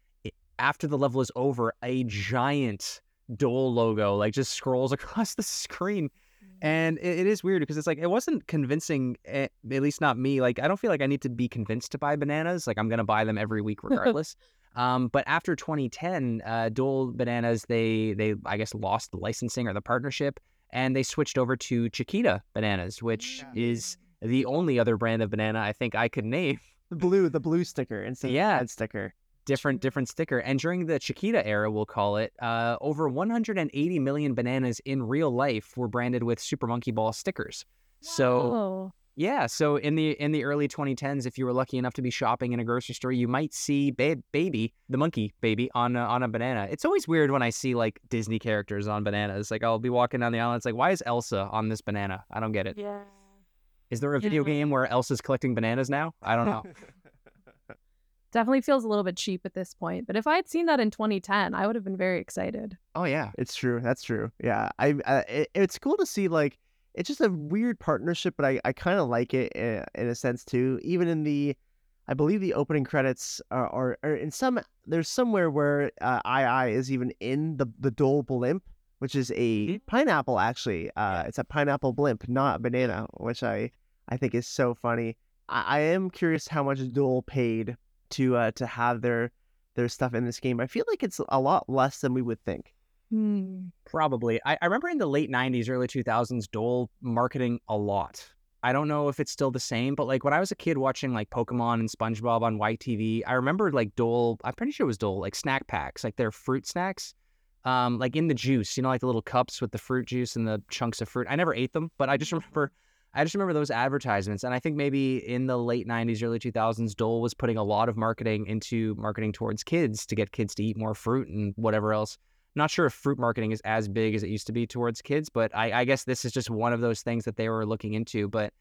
Speaker 2: after the level is over, a giant Dole logo like just scrolls <laughs> across the screen. And it, it is weird because it's like it wasn't convincing, eh, at least not me. Like I don't feel like I need to be convinced to buy bananas. Like I'm gonna buy them every week <laughs> regardless. um, but after 2010, uh, Dole bananas they they I guess lost the licensing or the partnership, and they switched over to Chiquita bananas, which is the only other brand of banana I think I could name.
Speaker 3: the blue the blue sticker instead
Speaker 2: Yeah.
Speaker 3: of the red sticker
Speaker 2: different different sticker. And during the Chiquita era, we'll call it, uh, over 180 million bananas in real life were branded with Super Monkey Ball stickers. So yeah, so in the in the early 2010s, if you were lucky enough to be shopping in a grocery store, you might see ba- baby, the monkey baby, on a, on a banana. It's always weird when I see like Disney characters on bananas. Like I'll be walking down the aisle, and it's like, why is Elsa on this banana? I don't get it.
Speaker 4: yeah.
Speaker 2: Is there a video
Speaker 4: Yeah.
Speaker 2: game where Elsa's collecting bananas now? I don't know. <laughs>
Speaker 4: Definitely feels a little bit cheap at this point. But if I had seen that in 2010, I would have been very excited.
Speaker 2: oh yeah,
Speaker 3: It's true. That's true. Yeah, I. Uh, it, it's cool to see like it's just a weird partnership, but I I kind of like it in, in a sense too. Even in the, I believe the opening credits are, are, are in some. There's somewhere where uh, AiAi is even in the the Dole blimp, which is a pineapple. Actually, uh, it's a pineapple blimp, not a banana, which I I think is so funny. I, I am curious how much Dole paid to uh, to have their their stuff in this game. I feel like it's a lot less than we would think.
Speaker 4: Hmm.
Speaker 2: Probably. I, I remember in the late 90s, early 2000s, Dole marketing a lot. I don't know if it's still the same, but like when I was a kid watching like Pokemon and SpongeBob on YTV, I remember like Dole, I'm pretty sure it was Dole, like snack packs, like their fruit snacks, um, like in the juice, you know, like the little cups with the fruit juice and the chunks of fruit. I never ate them, but I just <laughs> remember, I just remember those advertisements. And I think maybe in the late 90s, early 2000s, Dole was putting a lot of marketing into marketing towards kids to get kids to eat more fruit and whatever else. Not sure if fruit marketing is as big as it used to be towards kids, but I, I guess this is just one of those things that they were looking into. But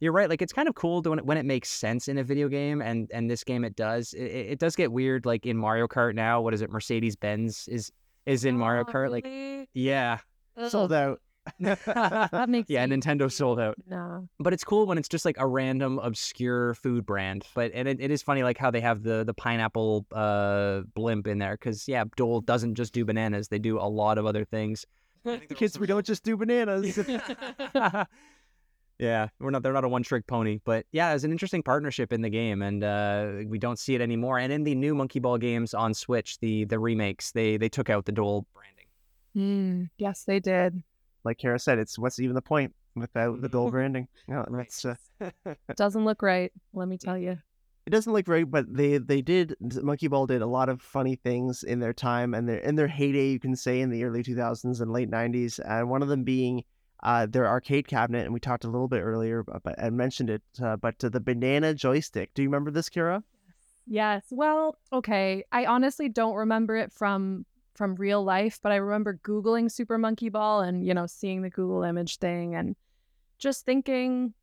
Speaker 2: you're right, like it's kind of cool to when it, when it makes sense in a video game, and and this game it does. It, it does get weird, like in Mario Kart now. What is it? Mercedes Benz is is in Mario
Speaker 4: Oh,
Speaker 2: Kart. Like,
Speaker 4: really?
Speaker 2: yeah,
Speaker 3: Sold out.
Speaker 4: That makes <laughs>
Speaker 2: yeah.
Speaker 4: me
Speaker 2: Nintendo sold out.
Speaker 4: No.
Speaker 2: but it's cool when it's just like a random obscure food brand but and it, it is funny like how they have the the pineapple uh blimp in there because yeah dole doesn't just do bananas they do a lot of other things <laughs>
Speaker 3: The kids, we don't just do bananas. <laughs>
Speaker 2: yeah we're not they're not a one trick pony but yeah it's an interesting partnership in the game and uh we don't see it anymore and in the new monkey ball games on switch the the remakes they they took out the dole branding
Speaker 4: Hmm. Yes, they did.
Speaker 3: Like Cara said, it's what's even the point without the Dole <laughs> branding? No, that's uh, <laughs>
Speaker 4: Doesn't look right. Let me tell you.
Speaker 3: it doesn't look right, but they they did Monkey Ball did a lot of funny things in their time and their in their heyday, you can say, in the early 2000s and late 90s. And one of them being uh, their arcade cabinet, and we talked a little bit earlier, but, but I mentioned it. Uh, but uh, the banana joystick. Do you remember this, Cara?
Speaker 4: Yes. Well, okay. I honestly don't remember it from from real life, but I remember googling Super Monkey Ball and, you know, seeing the Google image thing and just thinking,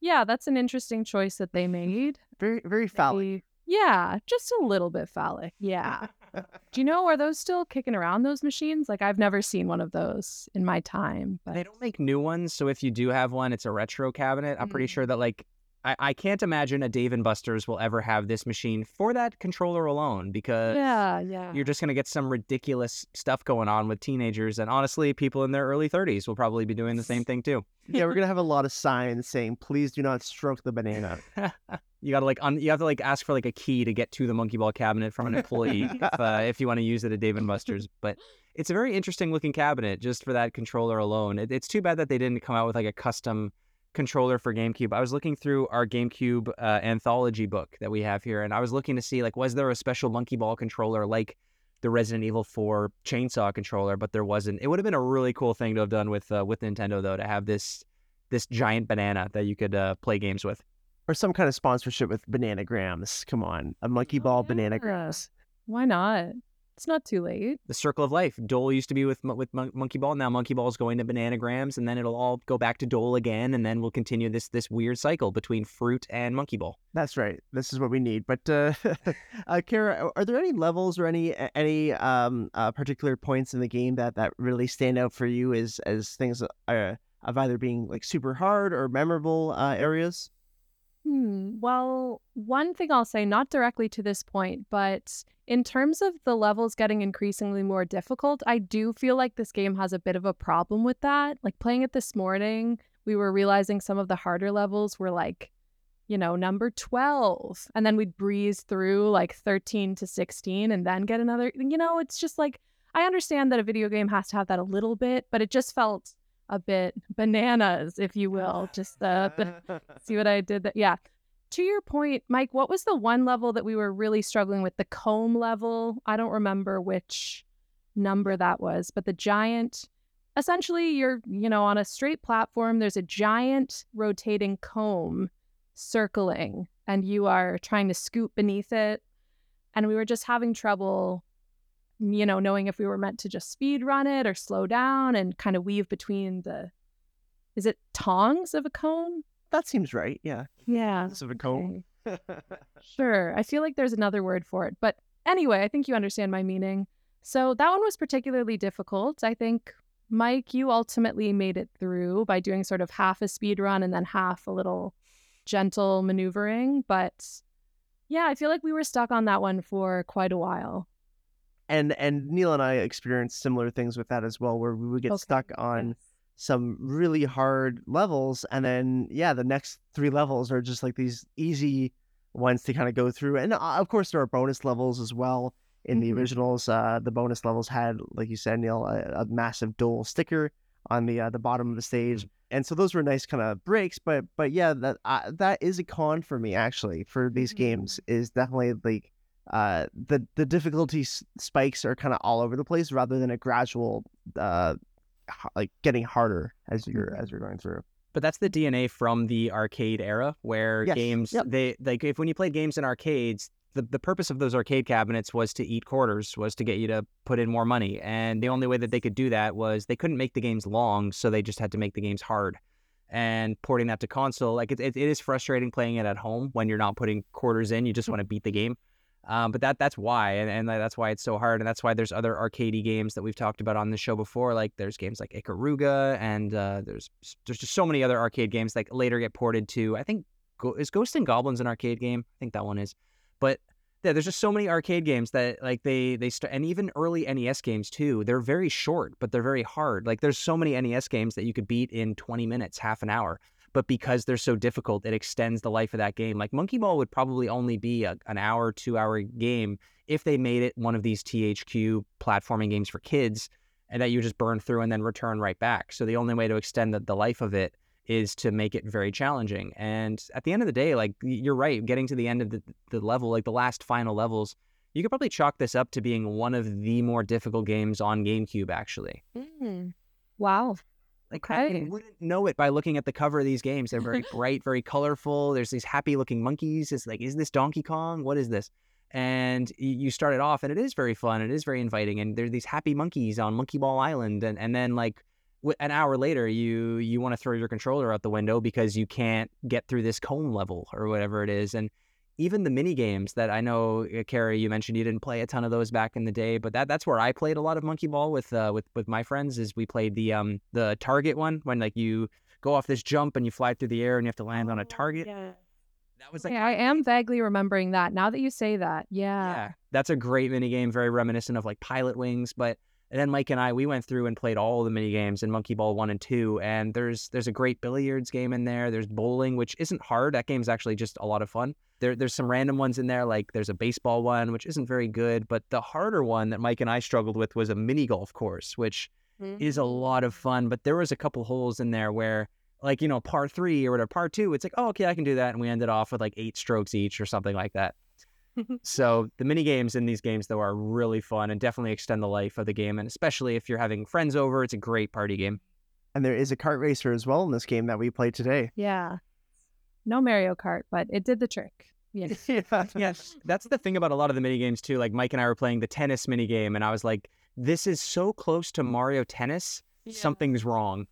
Speaker 4: yeah, that's an interesting choice that they made.
Speaker 3: Very very phallic.
Speaker 4: They- yeah, just a little bit phallic. Yeah. <laughs> Do you know are those still kicking around those machines? Like I've never seen one of those in my time, but
Speaker 2: They don't make new ones, so if you do have one, it's a retro cabinet. I'm pretty
Speaker 4: Mm.
Speaker 2: sure that like I, I can't imagine a Dave and Buster's will ever have this machine for that controller alone because
Speaker 4: yeah, yeah.
Speaker 2: you're just gonna get some ridiculous stuff going on with teenagers, and honestly, people in their early 30s will probably be doing the same thing too.
Speaker 3: yeah, we're gonna <laughs> have a lot of signs saying, "Please do not stroke the banana." <laughs>
Speaker 2: you gotta like un- you have to like ask for like a key to get to the monkey ball cabinet from an employee <laughs> if, uh, if you want to use it at Dave and Buster's. But it's a very interesting looking cabinet just for that controller alone. It, it's too bad that they didn't come out with like a custom controller for GameCube. I was looking through our GameCube uh, anthology book that we have here, and I was looking to see like was there a special monkey ball controller like the Resident Evil 4 chainsaw controller, but there wasn't. It would have been a really cool thing to have done with uh, with Nintendo though to have this this giant banana that you could uh, play games with.
Speaker 3: or some kind of sponsorship with Bananagrams. Come on, a monkey
Speaker 4: Oh,
Speaker 3: ball banana
Speaker 4: yeah.
Speaker 3: grams.
Speaker 4: Why not? It's not too late.
Speaker 2: the circle of life. Dole used to be with with Mon- Monkey Ball. Now Monkey Ball is going to Bananagrams, and then it'll all go back to Dole again, and then we'll continue this this weird cycle between fruit and Monkey Ball.
Speaker 3: That's right. This is what we need. But uh, <laughs> uh, Cara, are there any levels or any any um uh, particular points in the game that that really stand out for you as as things uh, of either being like super hard or memorable uh, areas?
Speaker 4: Hmm. Well, one thing I'll say, not directly to this point, but in terms of the levels getting increasingly more difficult, I do feel like this game has a bit of a problem with that. Like playing it this morning, we were realizing some of the harder levels were like, you know, number 12. And then we'd breeze through like 13 to 16 and then get another. You know, it's just like, I understand that a video game has to have that a little bit, but it just felt a bit bananas, if you will. Just uh, <laughs> See what I did? That yeah. To your point, Mike, what was the one level that we were really struggling with? The comb level. I don't remember which number that was, but the giant. Essentially, you're you know on a straight platform. There's a giant rotating comb circling, and you are trying to scoop beneath it. And we were just having trouble, you know, knowing if we were meant to just speed run it or slow down and kind of weave between the. Is it tongs of a comb?
Speaker 3: that seems right. Yeah.
Speaker 4: Yeah.
Speaker 3: Of a comb. <laughs>
Speaker 4: Sure. I feel like there's another word for it. But anyway, I think you understand my meaning. So that one was particularly difficult. I think, Mike, you ultimately made it through by doing sort of half a speed run and then half a little gentle maneuvering. But Yeah, I feel like we were stuck on that one for quite a while.
Speaker 3: And and Neil and I experienced similar things with that as well, where we would get
Speaker 4: Okay,
Speaker 3: stuck on some really hard levels, and then yeah, the next three levels are just like these easy ones to kind of go through. And uh, of course, there are bonus levels as well. In the
Speaker 4: Mhm.
Speaker 3: originals, uh, the bonus levels had, like you said, Neil, a, a massive Dole sticker on the uh, the bottom of the stage, and so those were nice kind of breaks. But but yeah, that uh, that is a con for me actually for these
Speaker 4: Mhm.
Speaker 3: games is definitely like uh the the difficulty s- spikes are kind of all over the place rather than a gradual uh h- like getting harder as you're as you're going through.
Speaker 2: But that's the DNA from the arcade era, where
Speaker 3: Yes,
Speaker 2: games
Speaker 3: yep.
Speaker 2: they like if when you played games in arcades, the, the purpose of those arcade cabinets was to eat quarters, was to get you to put in more money, and the only way that they could do that was they couldn't make the games long, so they just had to make the games hard. And porting that to console, like it, it, it is frustrating playing it at home when you're not putting quarters in. You just want to beat the game. Um, but that that's why, and, and that's why it's so hard, and that's why there's other arcadey games that we've talked about on the show before. Like there's games like Ikaruga, and uh, there's there's just so many other arcade games that later get ported to. I think is Ghost and Goblins an arcade game? I think that one is. But yeah, there's just so many arcade games that like they they st- and even early NES games too. They're very short, but they're very hard. Like there's so many NES games that you could beat in 20 minutes, half an hour. But because they're so difficult, it extends the life of that game. Like Monkey Ball would probably only be a, an hour, two hour game if they made it one of these THQ platforming games for kids and that you just burn through and then return right back. So the only way to extend the, the life of it is to make it very challenging. And at the end of the day, like you're right, getting to the end of the, the level, like the last final levels, you could probably chalk this up to being one of the more difficult games on GameCube, actually. Mm.
Speaker 4: Wow.
Speaker 2: Like I
Speaker 4: Okay.
Speaker 2: wouldn't know it by looking at the cover of these games. They're very <laughs> bright, very colorful. There's these happy looking monkeys. It's like, is this Donkey Kong? What is this? And you start it off, and it is very fun. It is very inviting, and there's these happy monkeys on Monkey Ball Island, and and then like an hour later, you you want to throw your controller out the window because you can't get through this cone level or whatever it is, and even the mini games that I know, uh, Carrie, you mentioned you didn't play a ton of those back in the day, but that that's where I played a lot of Monkey Ball with uh, with with my friends. Is we played the um the target one when like you go off this jump and you fly through the air and you have to land on a target. Yeah. That was like
Speaker 4: Yeah, I am vaguely remembering that now that you say that. Yeah.
Speaker 2: yeah, that's a great mini game, very reminiscent of like Pilotwings. But and then Mike and I, we went through and played all the mini games in Monkey Ball one and two. And there's there's a great billiards game in there. There's bowling, which isn't hard. That game's actually just a lot of fun. There there's some random ones in there, like there's a baseball one, which isn't very good. But the harder one that Mike and I struggled with was a mini golf course, which is a mm. lot of fun. But there was a couple holes in there where like you know par three or whatever par two it's like oh okay i can do that and we ended off with like eight strokes each or something like that so the mini games in these games though are really fun and definitely extend the life of the game and especially if you're having friends over it's a great party game
Speaker 3: And there is a kart racer as well in this game that we played today.
Speaker 4: Yeah. No Mario Kart, but it did the trick. Yeah. <laughs>
Speaker 3: yeah.
Speaker 2: yes that's the thing about a lot of the mini games too like mike and i were playing the tennis mini game and i was like this is so close to mario tennis something's wrong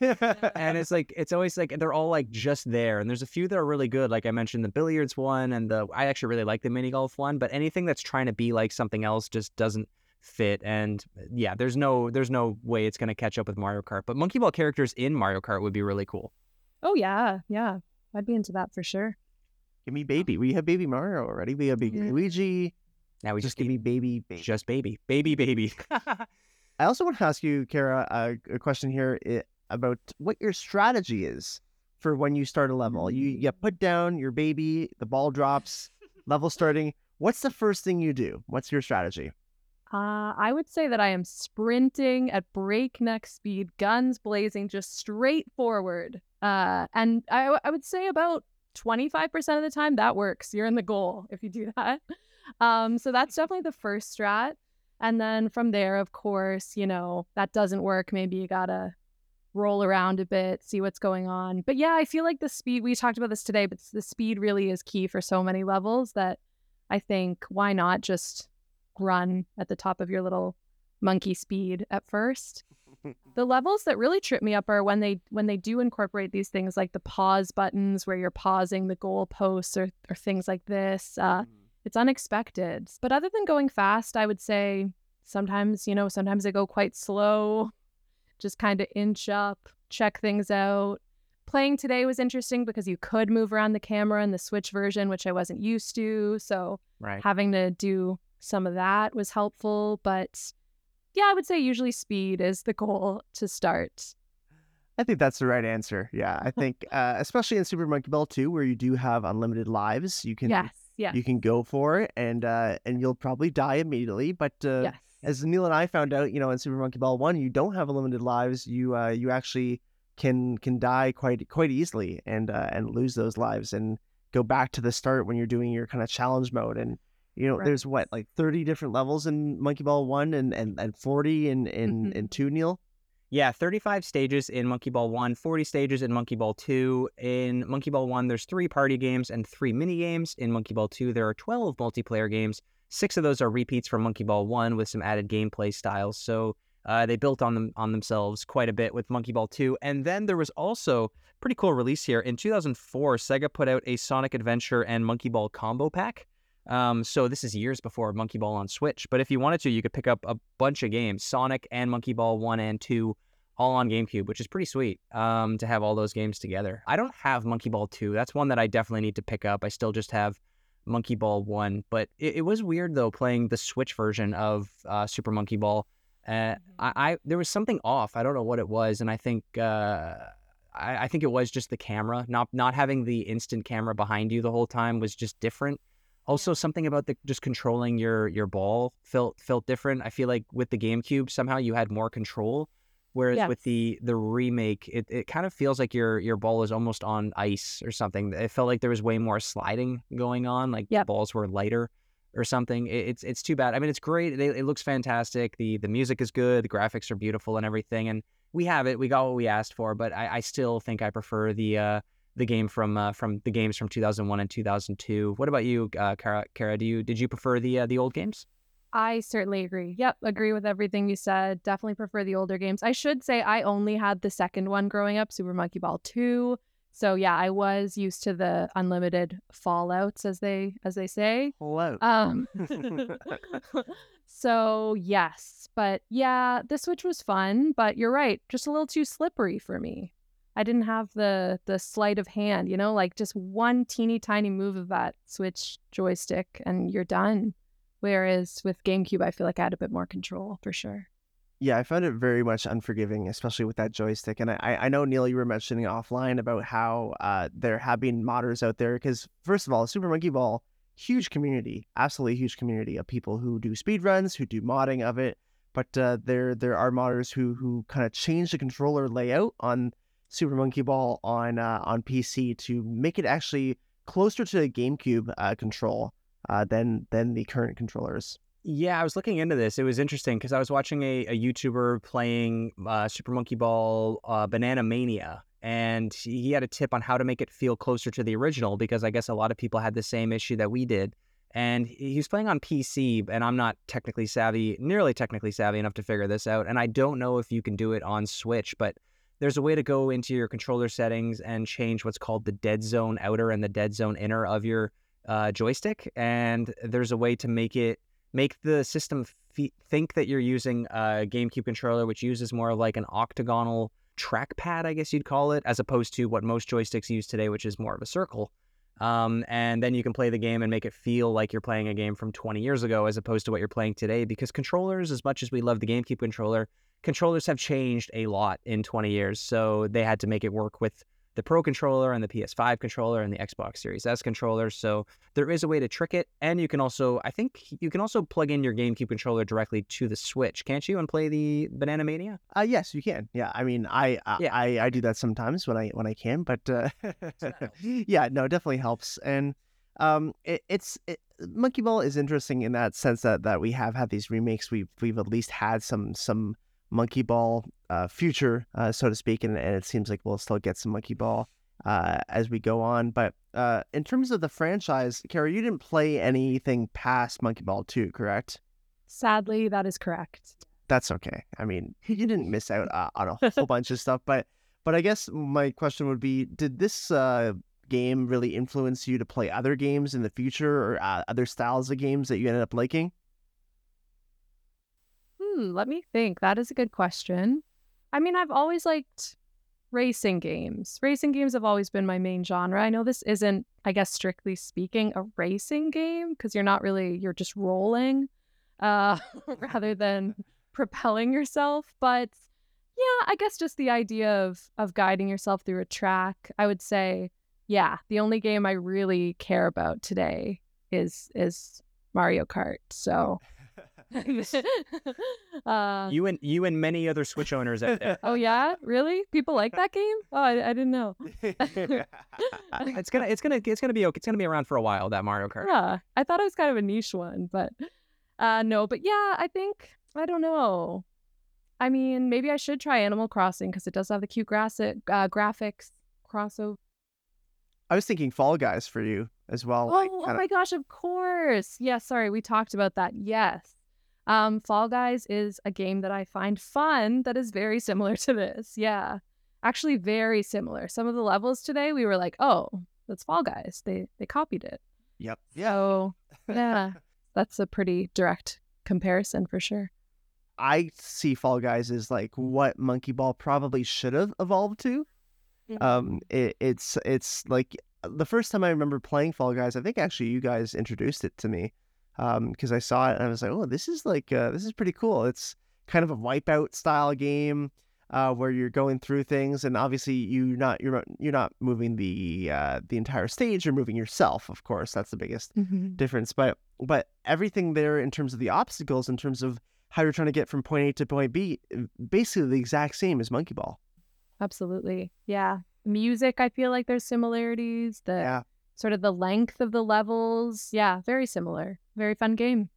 Speaker 2: and it's like it's always like they're all like just there and there's a few that are really good like i mentioned the billiards one and the i actually really like the mini golf one but anything that's trying to be like something else just doesn't fit and uh, yeah there's no there's no way it's going to catch up with mario kart but monkey ball characters in mario kart would be really cool
Speaker 4: Oh yeah, yeah. I'd be into that for sure.
Speaker 3: Give me baby. We have baby Mario already. We have baby
Speaker 4: Yeah.
Speaker 3: Luigi.
Speaker 2: now we
Speaker 3: Just
Speaker 2: just
Speaker 3: give me baby baby.
Speaker 2: just baby baby baby <laughs>
Speaker 3: I also want to ask you, Cara, a, a question here i- about what your strategy is for when you start a level. You you put down your baby, the ball drops, level <laughs> starting. What's the first thing you do? What's your strategy?
Speaker 4: Uh, I would say that I am sprinting at breakneck speed, guns blazing, just straight forward. Uh, and I would say about 25% of the time that works. You're in the goal if you do <laughs> that. Um, so that's definitely the first strat. And then from there, of course, you know, that doesn't work. Maybe you gotta roll around a bit, see what's going on. But yeah, I feel like the speed, we talked about this today, but the speed really is key for so many levels that I think why not just run at the top of your little monkey speed at first. <laughs> The levels that really trip me up are when they when they do incorporate these things like the pause buttons where you're pausing the goalposts or or things like this. Uh, it's unexpected. But other than going fast, I would say sometimes, you know, sometimes I go quite slow, just kind of inch up, check things out, playing today was interesting because you could move around the camera in the Switch version, which I wasn't used to. So
Speaker 2: Right.
Speaker 4: having to do some of that was helpful. But yeah, I would say usually speed is the goal to start.
Speaker 3: I think that's the right answer. Yeah, I think <laughs> uh, especially in Super Monkey Ball 2 where you do have unlimited lives, you can
Speaker 4: Yes. Yes.
Speaker 3: you can go for it and uh, and you'll probably die immediately, but uh,
Speaker 4: yes.
Speaker 3: As Neil and I found out, you know, in Super Monkey Ball 1, you don't have unlimited lives. You uh, you actually can can die quite quite easily and uh, and lose those lives and go back to the start when you're doing your kind of challenge mode and you know,
Speaker 4: Right.
Speaker 3: there's what like 30 different levels in Monkey Ball 1 and and, and 40 in in,
Speaker 4: Mhm.
Speaker 3: in 2 Neil.
Speaker 2: Yeah, 35 stages in Monkey Ball 1, 40 stages in Monkey Ball 2. In Monkey Ball 1, there's three party games and three mini games. In Monkey Ball 2, there are 12 multiplayer games. Six of those are repeats from Monkey Ball 1 with some added gameplay styles. So uh, they built on them on themselves quite a bit with Monkey Ball 2. And then there was also pretty cool release here. In 2004, Sega put out a Sonic Adventure and Monkey Ball combo pack. Um, so this is years before Monkey Ball on Switch. But if you wanted to, you could pick up a bunch of games, Sonic and Monkey Ball 1 and 2 all on GameCube, which is pretty sweet um, to have all those games together. I don't have Monkey Ball 2. That's one that I definitely need to pick up. I still just have Monkey Ball 1. But it, it was weird, though, playing the Switch version of uh, Super Monkey Ball. Uh, I, I There was something off. I don't know what it was. And I think. Uh, I, I think it was just the camera, not not having the instant camera behind you the whole time was just different. Also, something about the just controlling your your ball felt felt different. I feel like with the GameCube, somehow you had more control, whereas
Speaker 4: Yes.
Speaker 2: with the the remake, it, it kind of feels like your your ball is almost on ice or something. It felt like there was way more sliding going on, like the
Speaker 4: Yep.
Speaker 2: balls were lighter or something. It, it's it's too bad. I mean, it's great. It, it looks fantastic. the The music is good. The graphics are beautiful and everything. And we have it. We got what we asked for. But I, I still think I prefer the uh, the game from uh, from the games from 2001 and 2002. What about you, uh, Cara? Cara, do you did you prefer the uh, the old games?
Speaker 4: I certainly agree. Yep, agree with everything you said. Definitely prefer the older games. I should say I only had the second one growing up, Super Monkey Ball 2. So yeah, I was used to the unlimited fallouts as they as they say.
Speaker 3: Hello.
Speaker 4: Um <laughs> <laughs> So yes, but yeah, the Switch was fun, but you're right, just a little too slippery for me. I didn't have the the sleight of hand, you know, like just one teeny tiny move of that Switch joystick and you're done. Whereas with GameCube, I feel like I had a bit more control for sure.
Speaker 3: Yeah, I found it very much unforgiving, especially with that joystick. And I, I know Neil, you were mentioning offline about how uh, there have been modders out there. Because first of all, Super Monkey Ball, huge community, absolutely huge community of people who do speed runs, who do modding of it. But uh, there there are modders who who kind of change the controller layout on Super Monkey Ball on uh, on PC to make it actually closer to the GameCube uh, control uh, than than the current controllers.
Speaker 2: Yeah, I was looking into this. It was interesting because I was watching a, a YouTuber playing uh, Super Monkey Ball uh, Banana Mania, and he had a tip on how to make it feel closer to the original because I guess a lot of people had the same issue that we did. And he was playing on PC, and I'm not technically savvy, nearly technically savvy enough to figure this out. And I don't know if you can do it on Switch, but there's a way to go into your controller settings and change what's called the dead zone outer and the dead zone inner of your uh, joystick. And there's a way to make it make the system f- think that you're using a GameCube controller, which uses more of like an octagonal trackpad, I guess you'd call it, as opposed to what most joysticks use today, which is more of a circle. Um, and then you can play the game and make it feel like you're playing a game from 20 years ago as opposed to what you're playing today. Because controllers, as much as we love the GameCube controller, controllers have changed a lot in 20 years. So they had to make it work with the Pro controller and the PS5 controller and the Xbox Series S controller. So there is a way to trick it. And you can also, I think you can also plug in your GameCube controller directly to the Switch, can't you, and play the Banana Mania?
Speaker 3: Uh, yes, you can. Yeah, I mean, I I,
Speaker 2: Yeah.
Speaker 3: I I do that sometimes when I when I can, but uh, <laughs> yeah, no, it definitely helps. And um, it, it's it, Monkey Ball is interesting in that sense that that we have had these remakes. We've we've at least had some some Monkey Ball uh, future, uh, so to speak, and, and it seems like we'll still get some Monkey Ball uh, as we go on. But uh, in terms of the franchise, Cara, you didn't play anything past Monkey Ball two, correct?
Speaker 4: Sadly, that is correct.
Speaker 3: that's okay. I mean, <laughs> you didn't miss out uh, on a <laughs> whole bunch of stuff, but but I guess my question would be: Did this uh, game really influence you to play other games in the future, or uh, other styles of games that you ended up liking?
Speaker 4: Hmm, let me think. That is a good question. I mean, I've always liked racing games. Racing games have always been my main genre. I know this isn't, I guess, strictly speaking, a racing game because you're not really, you're just rolling uh, <laughs> rather than propelling yourself. But yeah, I guess just the idea of of guiding yourself through a track. I would say, yeah, the only game I really care about today is is Mario Kart. So <laughs> uh,
Speaker 2: You and you and many other Switch owners out there.
Speaker 4: oh yeah, really? People like that game? Oh, I, I didn't know. <laughs>
Speaker 2: it's gonna <laughs> it's gonna it's gonna be okay. It's gonna be around for a while. That Mario Kart.
Speaker 4: Yeah, I thought it was kind of a niche one, but uh, no. But yeah, I think I don't know. I mean, maybe I should try Animal Crossing because it does have the cute grass uh, graphics crossover.
Speaker 3: I was thinking Fall Guys for you as well.
Speaker 4: Oh,
Speaker 3: like,
Speaker 4: oh
Speaker 3: kinda-
Speaker 4: my gosh, of course. Yeah, sorry, we talked about that. Yes. Um, Fall Guys is a game that I find fun that is very similar <laughs> to this. Yeah. Actually very similar. Some of the levels today we were like, "Oh, that's Fall Guys." They they copied it.
Speaker 3: Yep.
Speaker 4: So, <laughs> yeah. That's a pretty direct comparison for sure.
Speaker 3: I see Fall Guys as like what Monkey Ball probably should have evolved to. Um, it, it's it's like the first time I remember playing Fall Guys. I think actually you guys introduced it to me, um, because I saw it and I was like, oh, this is like uh, this is pretty cool. It's kind of a wipeout style game, uh, where you're going through things and obviously you're not you're not you're not moving the uh the entire stage. You're moving yourself, of course. That's the biggest
Speaker 4: Mhm.
Speaker 3: difference. But but everything there in terms of the obstacles, in terms of how you're trying to get from point A to point B, uh, basically the exact same as Monkey Ball.
Speaker 4: Absolutely. Yeah. Music, I feel like there's similarities. The
Speaker 3: Yeah.
Speaker 4: Sort of the length of the levels. Yeah, very similar. Very fun game.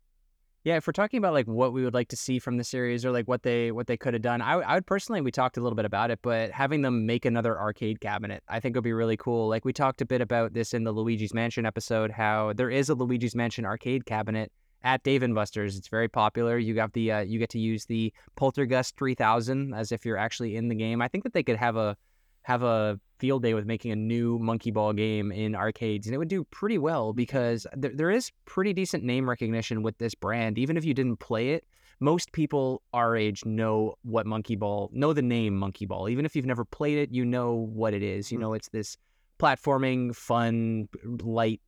Speaker 2: Yeah, if we're talking about like what we would like to see from the series or like what they what they could have done, I, I would personally we talked a little bit about it, but having them make another arcade cabinet, I think would be really cool. Like we talked a bit about this in the Luigi's Mansion episode, how there is a Luigi's Mansion arcade cabinet at Dave and Buster's. It's very popular. You got the uh, you get to use the Poltergust 3000 as if you're actually in the game. I think that they could have a have a field day with making a new monkey ball game in arcades and it would do pretty well because there, there is pretty decent name recognition with this brand even if you didn't play it. Most people our age know what monkey ball know the name monkey ball. Even if you've never played it you know what it is. You
Speaker 3: Mhm.
Speaker 2: know it's this platforming fun light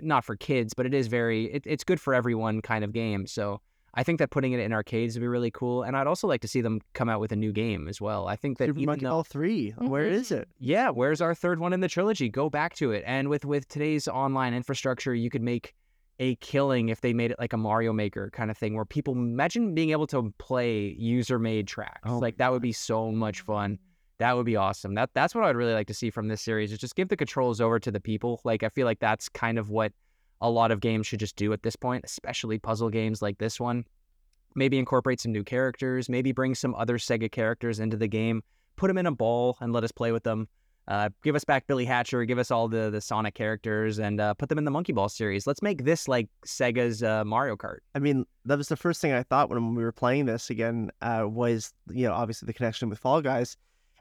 Speaker 2: not for kids but it is very it, it's good for everyone kind of game. So I think that putting it in arcades would be really cool, and I'd also like to see them come out with a new game as well. I think that
Speaker 3: Super
Speaker 2: even though-
Speaker 3: Ball 3. Uh, where is mm-hmm. it?
Speaker 2: yeah, where's our third one in the trilogy? Go back to it. And with with today's online infrastructure, you could make a killing if they made it like a Mario Maker kind of thing, where people imagine being able to play user made tracks.
Speaker 3: Oh
Speaker 2: like that would be so much fun. That would be awesome. That that's what I'd really like to see from this series. Is just give the controls over to the people. Like I feel like that's kind of what a lot of games should just do at this point, especially puzzle games like this one. Maybe incorporate some new characters. Maybe bring some other Sega characters into the game. Put them in a ball and let us play with them. Uh, give us back Billy Hatcher. Give us all the the Sonic characters and uh, put them in the Monkey Ball series. Let's make this like Sega's uh, Mario Kart.
Speaker 3: I mean, that was the first thing I thought when we were playing this again. Uh, was you know obviously the connection with Fall Guys,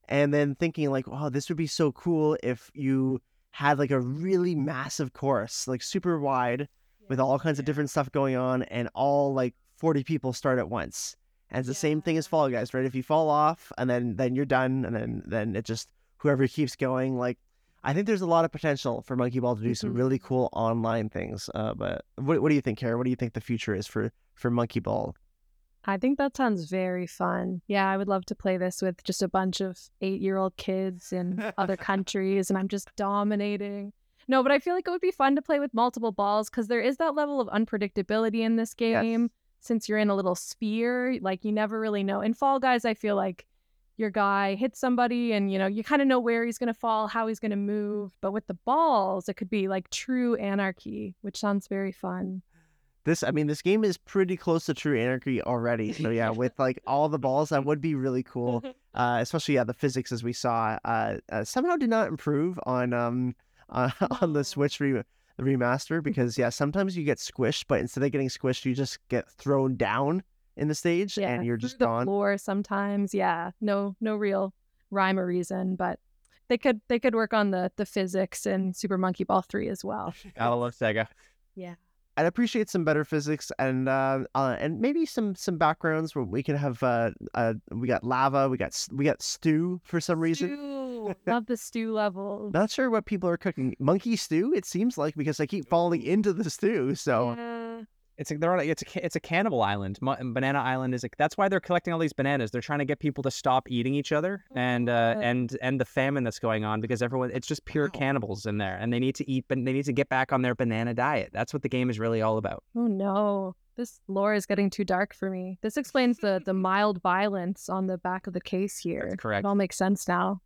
Speaker 3: and then thinking like, wow, this would be so cool if you had like a really massive course, like super wide, with all kinds of different stuff going on, and all like forty people start at once. And it's the same thing as Fall Guys, right? If you fall off, and then then you're done, and then then it just whoever keeps going, like. I think there's a lot of potential for Monkey Ball to do some really cool online things. Uh, but what, what do you think, Cara? What do you think the future is for for Monkey Ball?
Speaker 4: I think that sounds very fun. Yeah, I would love to play this with just a bunch of eight year old kids in other <laughs> countries and I'm just dominating. No, but I feel like it would be fun to play with multiple balls because there is that level of unpredictability in this game. Since you're in a little sphere, like you never really know. In Fall Guys, I feel like your guy hits somebody and you know, you kind of know where he's going to fall, how he's going to move. But with the balls, it could be like true anarchy, which sounds very fun.
Speaker 3: This, I mean, this game is pretty close to True Anarchy already. So yeah, with like all the balls, that would be really cool. <laughs> Uh, especially yeah, the physics as we saw uh, uh, somehow did not improve on um uh, <laughs> on the Switch re- remaster because yeah, sometimes you get squished, but instead of getting squished, you just get thrown down in the stage and you're just
Speaker 4: the
Speaker 3: gone.
Speaker 4: floor sometimes. Yeah, no, no real rhyme or reason, but they could they could work on the the physics in Super Monkey Ball three as well. <laughs>
Speaker 2: Gotta love Sega.
Speaker 4: Yeah,
Speaker 3: I'd appreciate some better physics and uh, uh and maybe some some backgrounds where we can have uh, uh we got lava, we got we got stew for some reason.
Speaker 4: Stew. Oh, <laughs> love the stew level.
Speaker 3: Not sure what people are cooking. Monkey stew, it seems like, because I keep falling into the stew. So
Speaker 4: Yeah.
Speaker 2: It's a, they're on a, it's a it's a cannibal island. Mo- Banana Island is a, that's why they're collecting all these bananas. They're trying to get people to stop eating each other and uh,
Speaker 4: God.
Speaker 2: and and the famine that's going on because everyone it's just pure
Speaker 3: Wow.
Speaker 2: cannibals in there and they need to eat but they need to get back on their banana diet. That's what the game is really all about.
Speaker 4: Oh no. This lore is getting too dark for me. This explains the the mild violence on the back of the case here.
Speaker 2: correct.
Speaker 4: It all makes sense now.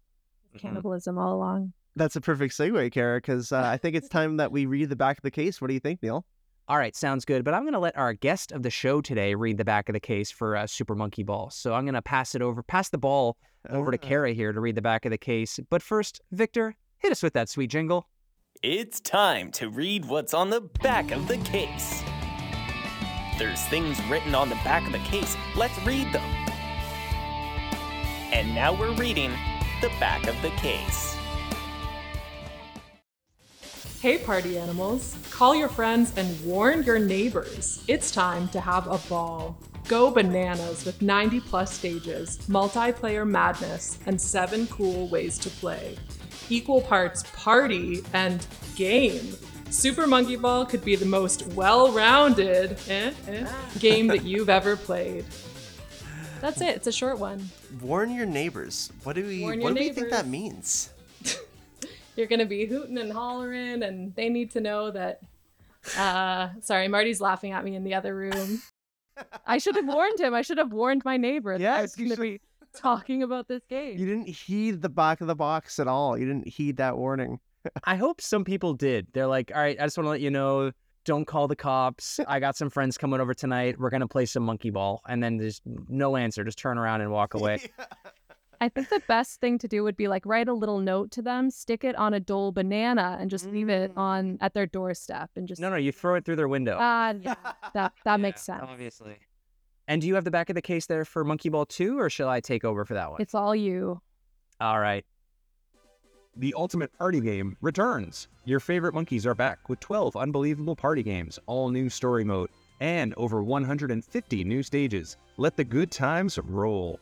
Speaker 2: Mhm.
Speaker 4: Cannibalism all along.
Speaker 3: that's a perfect segue, Cara, because uh, I think it's time that we read the back of the case. What do you think, Neil?
Speaker 2: All right, sounds good. But I'm going to let our guest of the show today read the back of the case for uh, Super Monkey Ball. So I'm going to pass it over, pass the ball over to
Speaker 3: Ah.
Speaker 2: Cara here to read the back of the case. But first, Victor, hit us with that sweet jingle.
Speaker 1: It's time to read what's on the back of the case. There's things written on the back of the case. Let's read them. And now we're reading the back of the case.
Speaker 5: Hey, party animals! Call your friends and warn your neighbors. It's time to have a ball. Go bananas with 90 plus stages, multiplayer madness, and seven cool ways to play. Equal parts party and game. Super Monkey Ball could be the most well rounded eh, eh, game that <laughs> you've ever played.
Speaker 4: That's it. It's a short one.
Speaker 3: Warn your neighbors. What do we?
Speaker 4: Warn
Speaker 3: what do we think that means?
Speaker 4: You're gonna be hooting and hollering, and they need to know that. Uh, sorry, Marty's laughing at me in the other room. I should have warned him. I should have warned my neighbor. that I was
Speaker 3: Yes,
Speaker 4: gonna
Speaker 3: should-
Speaker 4: be talking about this game.
Speaker 3: You didn't heed the back of the box at all. You didn't heed that warning. <laughs>
Speaker 2: I hope some people did. They're like, all right, I just want to let you know, don't call the cops. <laughs> I got some friends coming over tonight. We're gonna play some monkey ball, and then there's no answer. Just turn around and walk away. <laughs>
Speaker 4: I think the best thing to do would be like write a little note to them, stick it on a dole banana, and just leave it
Speaker 3: Mm.
Speaker 4: on at their doorstep, and just
Speaker 2: no, no, you throw it through their window.
Speaker 4: Ah, yeah, that <laughs> that makes sense.
Speaker 2: Obviously. And do you have the back of the case there for Monkey Ball 2, or shall I take over for that one?
Speaker 4: It's all you.
Speaker 2: All right.
Speaker 6: The Ultimate Party Game returns. Your favorite monkeys are back with 12 unbelievable party games, all new story mode, and over 150 new stages. Let the good times roll.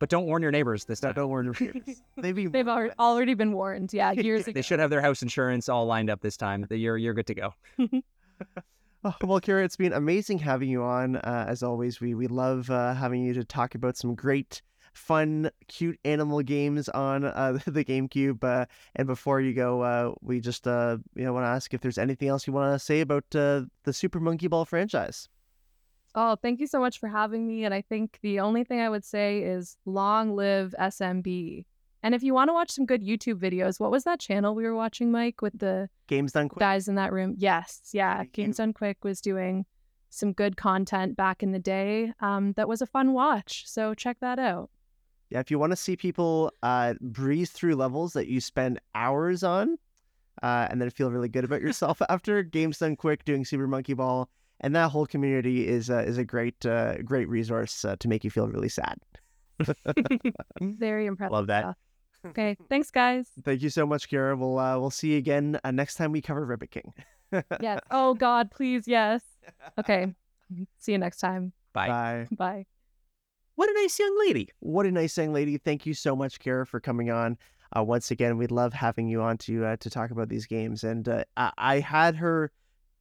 Speaker 2: But don't warn your neighbors this time.
Speaker 3: Don't warn your neighbors. <laughs> They've been
Speaker 4: They've already, already been warned. Yeah, <laughs> years ago.
Speaker 2: They should have their house insurance all lined up this time. You're you're good to go. <laughs>
Speaker 3: Oh, well, Kira, it's been amazing having you on. Uh, as always, we we love uh, having you to talk about some great, fun, cute animal games on uh, the GameCube. Uh, and before you go, uh, we just uh, you know want to ask if there's anything else you want to say about uh, the Super Monkey Ball franchise.
Speaker 4: Oh, thank you so much for having me. And I think the only thing I would say is long live SMB. And if you want to watch some good YouTube videos, what was that channel we were watching, Mike, with the
Speaker 3: Games done quick.
Speaker 4: guys in that room? Yes, yeah. Games. Done Quick was doing some good content back in the day. Um, that was a fun watch. So check that out.
Speaker 3: Yeah, if you want to see people uh, breeze through levels that you spend hours on, uh, and then feel really good about <laughs> yourself after, Games Done Quick doing Super Monkey Ball, and that whole community is uh, is a great uh, great resource uh, to make you feel really sad. <laughs>
Speaker 4: Very impressive.
Speaker 2: Love that.
Speaker 4: Okay, thanks, guys.
Speaker 3: Thank you so much, Kira. We'll uh, we'll see you again uh, next time we cover Ribbit King.
Speaker 4: Yes. <laughs> Oh God, please, yes. Okay. <laughs> See you next time.
Speaker 2: Bye.
Speaker 3: Bye.
Speaker 4: Bye.
Speaker 2: What a nice young lady.
Speaker 3: What a nice young lady. Thank you so much, Cara, for coming on. Uh, once again, we'd love having you on to uh, to talk about these games. And uh, I, I had her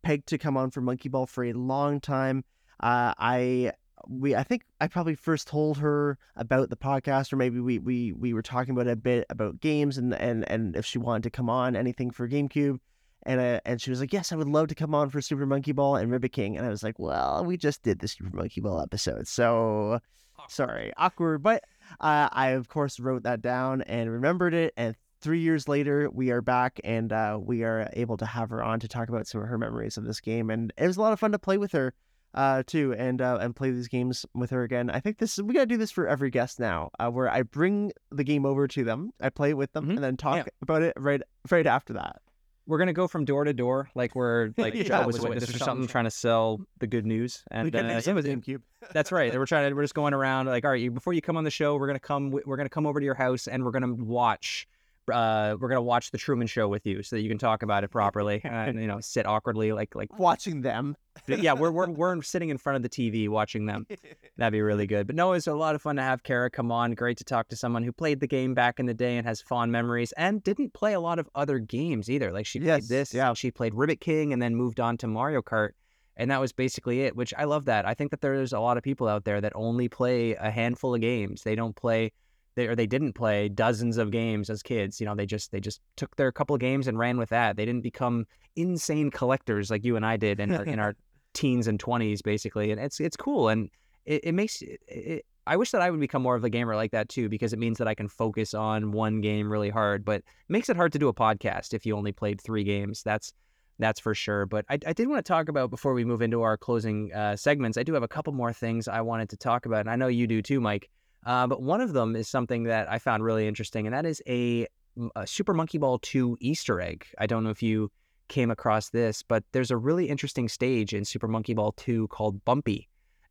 Speaker 3: pegged to come on for Monkey Ball for a long time. Uh, I we I think I probably first told her about the podcast, or maybe we we we were talking about it a bit about games and and and if she wanted to come on anything for GameCube. And uh, and she was like, "Yes, I would love to come on for Super Monkey Ball and Ribbit King." And I was like, "Well, we just did the Super Monkey Ball episode, so sorry, awkward." But uh, I of course wrote that down and remembered it. And three years later, we are back and uh, we are able to have her on to talk about some of her memories of this game. And it was a lot of fun to play with her uh, too, and uh, and play these games with her again. I think this we gotta do this for every guest now, uh, where I bring the game over to them, I play it with them,
Speaker 2: Mhm.
Speaker 3: and then talk
Speaker 2: Yeah.
Speaker 3: about it right right after that.
Speaker 2: We're gonna go from door to door, like we're <laughs> like
Speaker 3: Yeah.
Speaker 2: Jehovah's Witness or something, trying to sell the good news. And
Speaker 3: we
Speaker 2: uh, yeah,
Speaker 3: with GameCube. <laughs>
Speaker 2: that's right. We're trying to. We're just going around like, all right, you- before you come on the show, we're gonna come. We're gonna come over to your house and we're gonna watch uh, we're gonna watch the Truman Show with you so that you can talk about it properly <laughs> and you know sit awkwardly like like
Speaker 3: Watching them.
Speaker 2: yeah we're we're <laughs> we're sitting in front of the TV watching them. <laughs> That'd be really good. But no, it's a lot of fun to have Cara come on. Great to talk to someone who played the game back in the day and has fond memories and didn't play a lot of other games either. Like she
Speaker 3: Yes,
Speaker 2: played this,
Speaker 3: yeah.
Speaker 2: she played Ribbit King and then moved on to Mario Kart. And that was basically it, which I love that. I think that there's a lot of people out there that only play a handful of games. They don't play they or they didn't play dozens of games as kids. You know, they just they just took their couple of games and ran with that. They didn't become insane collectors like you and I did in our, in our <laughs> teens and twenties, basically. And it's it's cool, and it, it makes it, it, I wish that I would become more of a gamer like that too, because it means that I can focus on one game really hard. But it makes it hard to do a podcast if you only played three games. That's that's for sure. But I, I did want to talk about before we move into our closing uh, segments. I do have a couple more things I wanted to talk about, and I know you do too, Mike. Uh, but one of them is something that I found really interesting, and that is a, a Super Monkey Ball 2 Easter egg. I don't know if you came across this, but there's a really interesting stage in Super Monkey Ball 2 called Bumpy.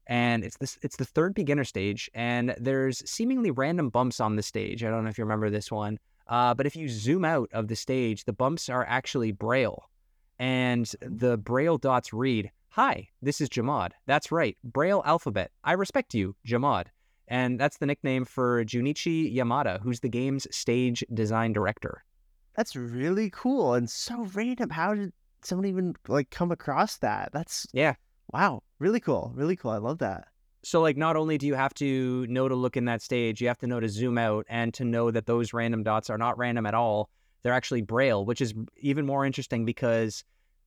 Speaker 2: And it's this it's the third beginner stage, and there's seemingly random bumps on the stage. I don't know if you remember this one. Uh, but if you zoom out of the stage, the bumps are actually braille. And the braille dots read, Hi, this is Jamad. That's right, braille alphabet. I respect you, Jamad. And that's the nickname for Junichi Yamada, who's the game's stage design director.
Speaker 3: That's really cool and so random. How did someone even like come across that? That's
Speaker 2: Yeah.
Speaker 3: wow, really cool, really cool. I love that.
Speaker 2: So, like, not only do you have to know to look in that stage, you have to know to zoom out and to know that those random dots are not random at all. They're actually braille, which is even more interesting because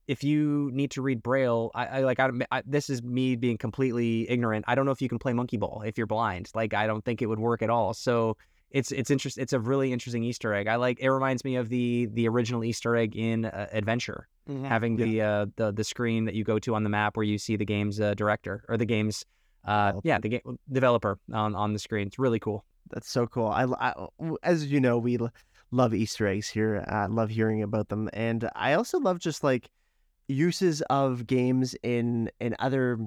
Speaker 2: if you need to read braille, I, I like I, I this is me being completely ignorant. I don't know if you can play monkey ball if you're blind. Like, I don't think it would work at all. So it's it's interest. It's a really interesting Easter egg. I like. It reminds me of the the original Easter egg in uh, Adventure, having
Speaker 3: Yeah.
Speaker 2: the uh, the the screen that you go to on the map where you see the game's uh, director or the game's uh, yeah, the game developer on on the screen. It's really cool.
Speaker 3: That's so cool. I, I- as you know, we l- love Easter eggs here. I love hearing about them, and I also love just like uses of games in in other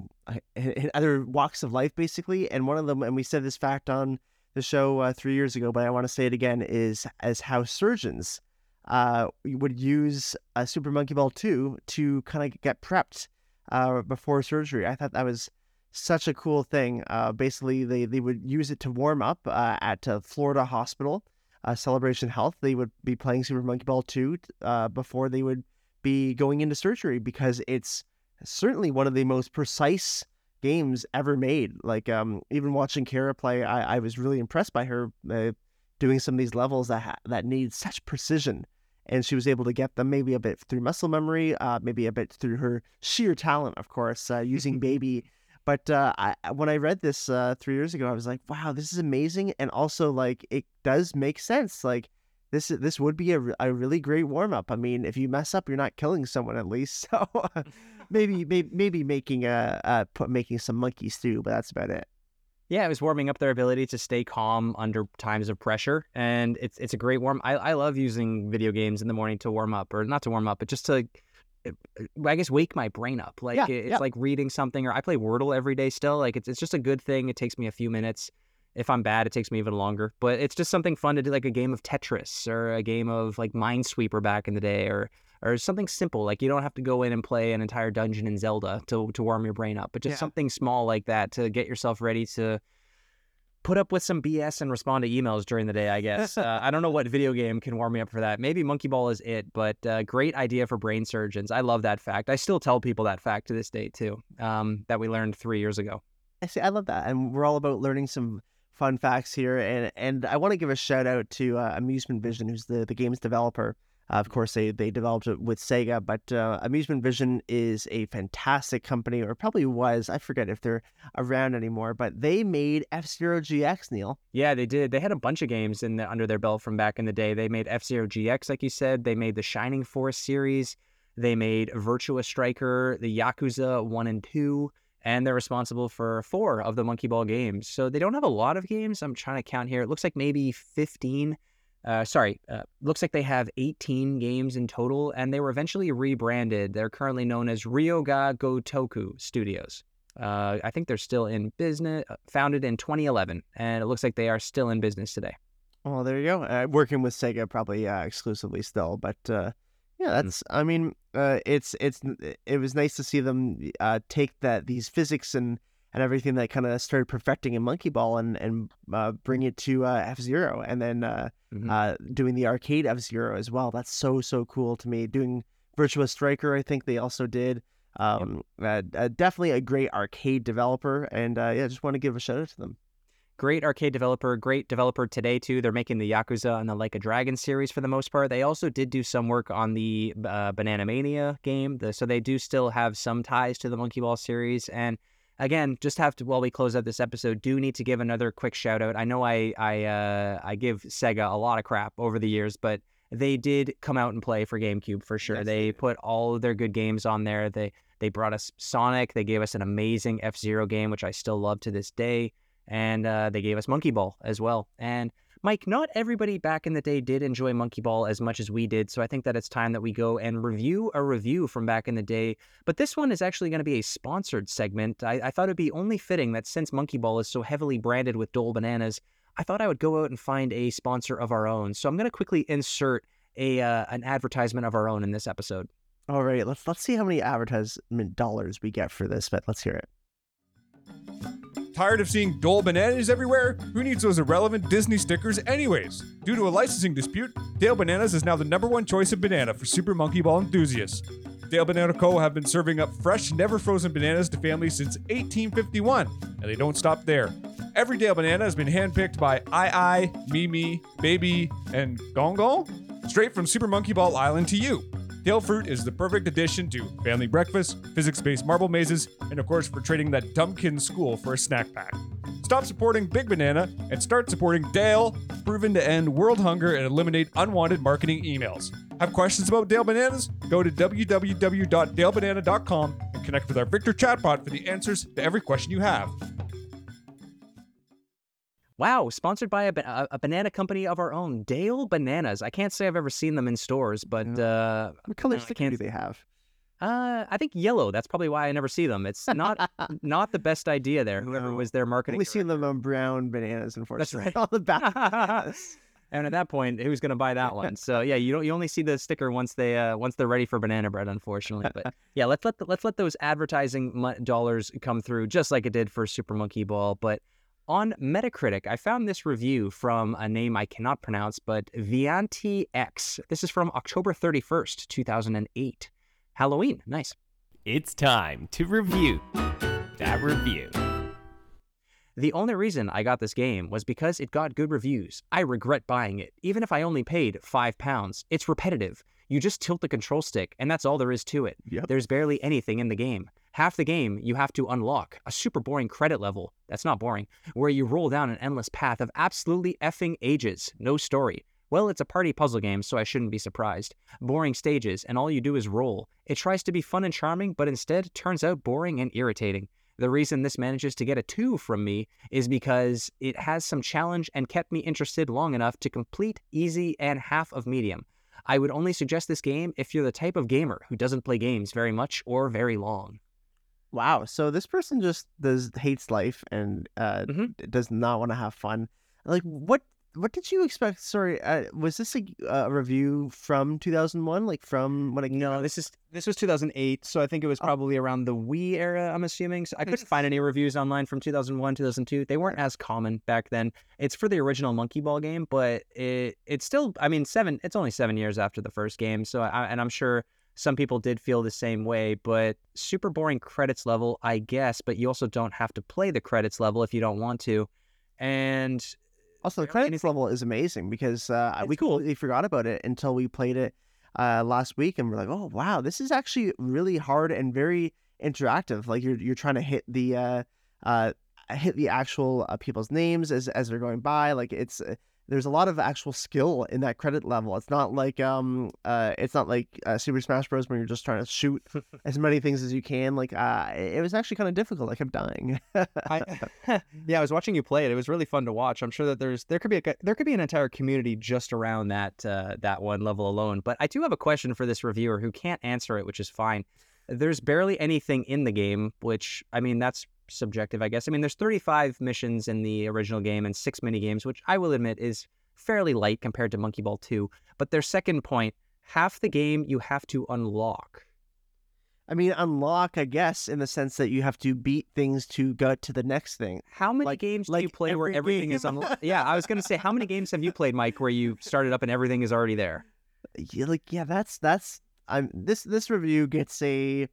Speaker 3: in in other walks of life, basically. And one of them, and we said this fact on the show uh, three years ago, but I want to say it again, is as how surgeons uh, would use a Super Monkey Ball 2 to kind of get prepped uh, before surgery. I thought that was such a cool thing. Uh, basically, they, they would use it to warm up uh, at uh, Florida Hospital, uh, Celebration Health. They would be playing Super Monkey Ball 2 uh, before they would be going into surgery because it's certainly one of the most precise games ever made. Like, um, even watching Cara play, I, I was really impressed by her uh, doing some of these levels that, ha- that need such precision. And she was able to get them maybe a bit through muscle memory, uh, maybe a bit through her sheer talent, of course, uh, using <laughs> baby but uh, I, when I read this uh, three years ago, I was like, "Wow, this is amazing!" And also, like, it does make sense. Like, this this would be a, a really great warm up. I mean, if you mess up, you're not killing someone at least. <laughs> So <laughs> maybe maybe maybe making a uh, put making some monkey stew, but that's about it.
Speaker 2: Yeah, it was warming up their ability to stay calm under times of pressure, and it's it's a great warm. I I love using video games in the morning to warm up, or not to warm up, but just to, uh, I guess, wake my brain up. Like
Speaker 3: Yeah,
Speaker 2: it's
Speaker 3: yeah.
Speaker 2: like reading something, or I play Wordle every day still. Like it's it's just a good thing. It takes me a few minutes. If I'm bad, it takes me even longer. But it's just something fun to do, like a game of Tetris or a game of like Minesweeper back in the day, or or something simple. Like you don't have to go in and play an entire dungeon in Zelda to to warm your brain up, but just
Speaker 3: Yeah.
Speaker 2: something small like that to get yourself ready to put up with some BS and respond to emails during the day, I guess. <laughs> uh, I don't know what video game can warm me up for that. Maybe Monkey Ball is it, but uh, great idea for brain surgeons. I love that fact. I still tell people that fact to this day, too, um, that we learned three years ago.
Speaker 3: I see. I love that, and we're all about learning some fun facts here. And and I want to give a shout out to uh, Amusement Vision, who's the the game's developer. Uh, of course, they they developed it with Sega, but uh, Amusement Vision is a fantastic company, or probably was. I forget if they're around anymore, but they made F Zero GX. Neil.
Speaker 2: Yeah, they did. They had a bunch of games in the, under their belt from back in the day. They made F Zero GX, like you said. They made the Shining Force series. They made Virtua Striker, the Yakuza 1 and 2, and they're responsible for four of the Monkey Ball games. So they don't have a lot of games. I'm trying to count here. It looks like maybe 15. Uh, sorry, uh, looks like they have 18 games in total, and they were eventually rebranded. They're currently known as Ryu Ga Gotoku Studios. Uh, I think they're still in business, uh, founded in 2011, and it looks like they are still in business today.
Speaker 3: Well, there you go. Uh, working with Sega probably uh, exclusively still, but yeah, that's. I mean, uh, it's it's it was nice to see them uh, take that these physics and and everything that kind of started perfecting in Monkey Ball and and uh, bring it to uh, F Zero, and then uh,
Speaker 2: Mhm.
Speaker 3: uh, doing the arcade F Zero as well. That's so so cool to me. Doing Virtua Striker, I think they also did. Um, uh, uh, definitely a great arcade developer, and uh, yeah, just want to give a shout out to them.
Speaker 2: Great arcade developer, great developer today too. They're making the Yakuza and the Like a Dragon series for the most part. They also did do some work on the uh, Banana Mania game, the, so they do still have some ties to the Monkey Ball series. And again, just have to while we close out this episode, do need to give another quick shout out. I know I I uh, I give Sega a lot of crap over the years, but they did come out and play for GameCube for sure.
Speaker 3: Yes,
Speaker 2: they
Speaker 3: they
Speaker 2: put all of their good games on there. They they brought us Sonic. They gave us an amazing F Zero game, which I still love to this day and uh, they gave us Monkey Ball as well. And Mike, not everybody back in the day did enjoy Monkey Ball as much as we did, so I think that it's time that we go and review a review from back in the day. But this one is actually going to be a sponsored segment. I, I thought it'd be only fitting that since Monkey Ball is so heavily branded with Dole Bananas, I thought I would go out and find a sponsor of our own. So I'm going to quickly insert a uh, an advertisement of our own in this episode.
Speaker 3: All right, let's let's see how many advertisement dollars we get for this, but let's hear it.
Speaker 7: Tired of seeing Dole bananas everywhere? Who needs those irrelevant Disney stickers, anyways? Due to a licensing dispute, Dale Bananas is now the number one choice of banana for Super Monkey Ball enthusiasts. Dale Banana Co. have been serving up fresh, never frozen bananas to families since 1851, and they don't stop there. Every Dale banana has been handpicked by I I, MeeMee, Baby, and GonGon, straight from Super Monkey Ball Island to you. Dale fruit is the perfect addition to family breakfast, physics based marble mazes, and of course for trading that dumbkin school for a snack pack. Stop supporting Big Banana and start supporting Dale, proven to end world hunger and eliminate unwanted marketing emails. Have questions about Dale Bananas? Go to www.dalebanana.com and connect with our Victor chatbot for the answers to every question you have.
Speaker 2: Wow, sponsored by a, a, a banana company of our own, Dale Bananas. I can't say I've ever seen them in stores, but uh,
Speaker 3: What color sticker do they have?
Speaker 2: Uh, I think yellow. That's probably why I never see them. It's <laughs> not not the best idea there. Whoever was their marketing.
Speaker 3: only seen them on brown bananas, unfortunately.
Speaker 2: That's right. <laughs>
Speaker 3: on the back. <laughs>
Speaker 2: and at that point, who's going to buy that one? So yeah, you don't. You only see the sticker once they uh, once they're ready for banana bread, unfortunately. But yeah, let's let the, let's let those advertising dollars come through, just like it did for Super Monkey Ball. But on Metacritic, I found this review from a name I cannot pronounce, but Vianti X. This is from October thirty first, two thousand and eight. Halloween, nice.
Speaker 1: It's time to review that review.
Speaker 2: The only reason I got this game was because it got good reviews. I regret buying it, even if I only paid five pounds. It's repetitive. You just tilt the control stick, and that's all there is to it.
Speaker 3: Yep.
Speaker 2: There's barely anything in the game. Half the game you have to unlock a super boring credit level. That's not boring, where you roll down an endless path of absolutely effing ages. No story. Well, it's a party puzzle game, so I shouldn't be surprised. Boring stages, and all you do is roll. It tries to be fun and charming, but instead turns out boring and irritating. The reason this manages to get a 2 from me is because it has some challenge and kept me interested long enough to complete easy and half of medium. I would only suggest this game if you're the type of gamer who doesn't play games very much or very long.
Speaker 3: Wow. So this person just does hates life and uh,
Speaker 2: Mhm.
Speaker 3: does not want to have fun. Like what? What did you expect? Sorry, uh, was this a, a review from 2001? Like from when came
Speaker 2: No,
Speaker 3: out?
Speaker 2: this is this was 2008, so I think it was
Speaker 3: Oh.
Speaker 2: probably around the Wii era. I'm assuming. So I couldn't find any reviews online from 2001, 2002. They weren't as common back then. It's for the original Monkey Ball game, but it it's still. I mean, seven. It's only seven years after the first game, so I, and I'm sure some people did feel the same way. But super boring credits level, I guess. But you also don't have to play the credits level if you don't want to, and
Speaker 3: Also, the credits
Speaker 2: anything-
Speaker 3: level is amazing because uh, we
Speaker 2: cool.
Speaker 3: completely forgot about it until we played it uh, last week, and we're like, "Oh wow, this is actually really hard and very interactive." Like you're you're trying to hit the uh, uh, hit the actual uh, people's names as as they're going by. Like it's uh, there's a lot of actual skill in that credit level. It's not like um uh it's not like uh, Super Smash Bros. where you're just trying to shoot <laughs> as many things as you can. Like uh, it was actually kind of difficult. I kept dying.
Speaker 2: I, <laughs> <laughs> yeah, I was watching you play it. It was really fun to watch. I'm sure that there's there could be a, there could be an entire community just around that uh, that one level alone. But I do have a question for this reviewer who can't answer it, which is fine. There's barely anything in the game, which I mean that's subjective, I guess. I mean, there's 35 missions in the original game and six mini games, which I will admit is fairly light compared to Monkey Ball 2. But their second point, half the game you have to unlock.
Speaker 3: I mean, unlock, I guess, in the sense that you have to beat things to go to the next thing.
Speaker 2: How many
Speaker 3: Like-
Speaker 2: games do you play where
Speaker 3: every
Speaker 2: everything is unlocked? <laughs> yeah, I was going to say, how many games have you played, Mike, where you started up and everything is already there?
Speaker 3: Yeah, like yeah, that's that's I'm this this review gets a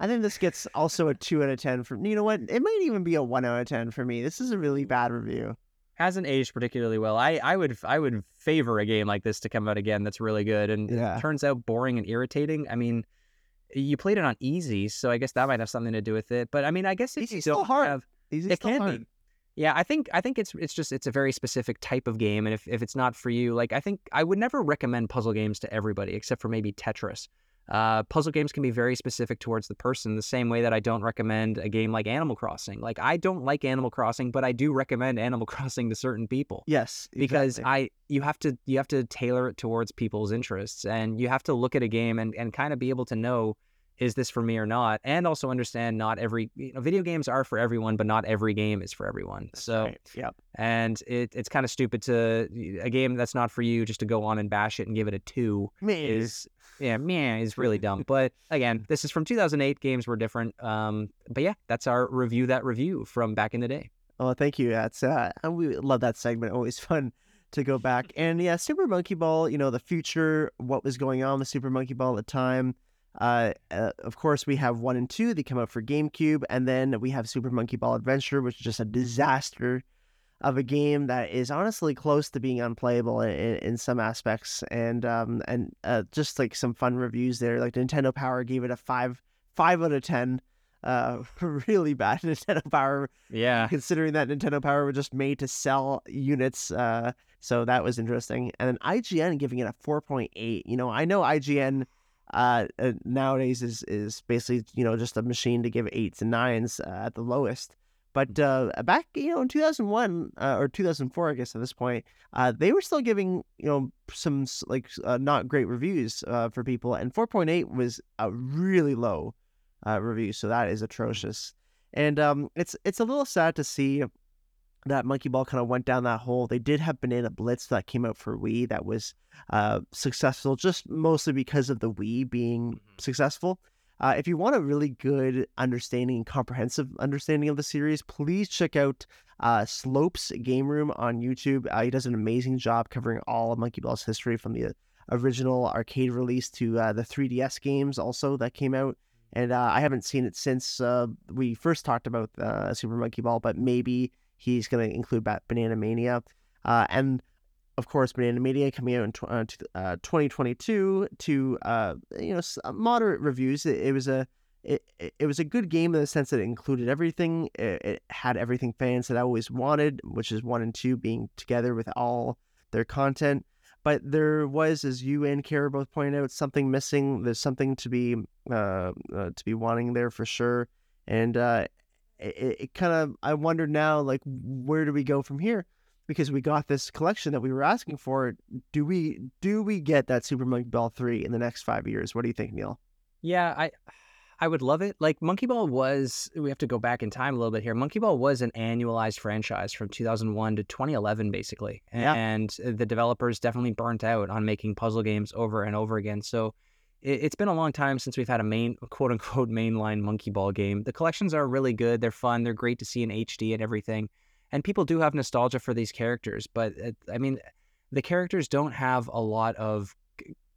Speaker 3: I think this gets also a two out of ten from you know what? It might even be a one out of ten for me. This is a really bad review.
Speaker 2: Hasn't aged particularly well. I, I would I would favor a game like this to come out again that's really good and
Speaker 3: Yeah.
Speaker 2: it turns out boring and irritating. I mean, you played it on easy, so I guess that might have something to do with it. But I mean, I guess you
Speaker 3: still hard.
Speaker 2: have
Speaker 3: Easy
Speaker 2: it
Speaker 3: still
Speaker 2: can
Speaker 3: hard.
Speaker 2: be. Yeah, I think I think it's it's just it's a very specific type of game, and if, if it's not for you, like I think I would never recommend puzzle games to everybody, except for maybe Tetris. Uh, puzzle games can be very specific towards the person, the same way that I don't recommend a game like Animal Crossing. Like I don't like Animal Crossing, but I do recommend <laughs> Animal Crossing to certain people
Speaker 3: Yes,
Speaker 2: because. I you have to you have to tailor it towards people's interests and you have to look at a game and, and kind of be able to know is this for me or not and also understand not every you know video games are for everyone but not every game is for everyone so
Speaker 3: Right, Yep.
Speaker 2: and it, it's kind of stupid to a game that's not for you just to go on and bash it and give it a two
Speaker 3: Me
Speaker 2: is yeah man is really <laughs> dumb but again this is from 2008 games were different um but yeah that's our review that review from back in the day
Speaker 3: Oh, thank you. That's uh, we love that segment. Always fun to go back and yeah, Super Monkey Ball. You know, the future, what was going on with Super Monkey Ball at the time. Uh, uh, of course, we have one and two. They come out for GameCube, and then we have Super Monkey Ball Adventure, which is just a disaster of a game that is honestly close to being unplayable in, in, some aspects. And um, and uh, just like some fun reviews there. Like Nintendo Power gave it a five five out of ten. Uh, <laughs> really bad <laughs> Nintendo Power
Speaker 2: yeah
Speaker 3: considering that Nintendo Power was just made to sell units. Uh, so that was interesting. And then IGN giving it a 4.8. You know, I know IGN uh, uh, nowadays is is basically you know just a machine to give eights and nines uh, at the lowest. But uh, back you know in 2001 uh, or 2004, I guess at this point, uh, they were still giving you know some like uh, not great reviews uh, for people, and 4.8 was a really low uh, review. So that is atrocious. And um, it's it's a little sad to see that Monkey Ball kind of went down that hole. They did have Banana Blitz that came out for Wii that was uh, successful, just mostly because of the Wii being successful. Uh, if you want a really good understanding and comprehensive understanding of the series, please check out uh, Slopes Game Room on YouTube. Uh, he does an amazing job covering all of Monkey Ball's history from the original arcade release to uh, the 3DS games also that came out. And uh, I haven't seen it since uh, we first talked about uh, Super Monkey Ball, but maybe he's going to include ba- Banana Mania. Uh, and of course, Banana Mania coming out in tw- uh, t- uh, 2022 to uh, you know moderate reviews. It, it was a it, it was a good game in the sense that it included everything. It, it had everything fans had always wanted, which is one and two being together with all their content. But there was, as you and Cara both pointed out, something missing. There's something to be uh, uh to be wanting there for sure. And uh, it, it kind of I wonder now, like, where do we go from here? Because we got this collection that we were asking for. Do we do we get that Super Monkey Ball three in the next five years? What do you think, Neil?
Speaker 2: Yeah, I I would love it. Like Monkey Ball was we have to go back in time a little bit here. Monkey Ball was an annualized franchise from 2001 to 2011 basically.
Speaker 3: Yeah.
Speaker 2: And the developers definitely burnt out on making puzzle games over and over again. So it, it's been a long time since we've had a main <laughs> quote unquote mainline Monkey Ball game. The collections are really good. They're fun. They're great to see in HD and everything. And people do have nostalgia for these characters, but uh, I mean the characters don't have a lot of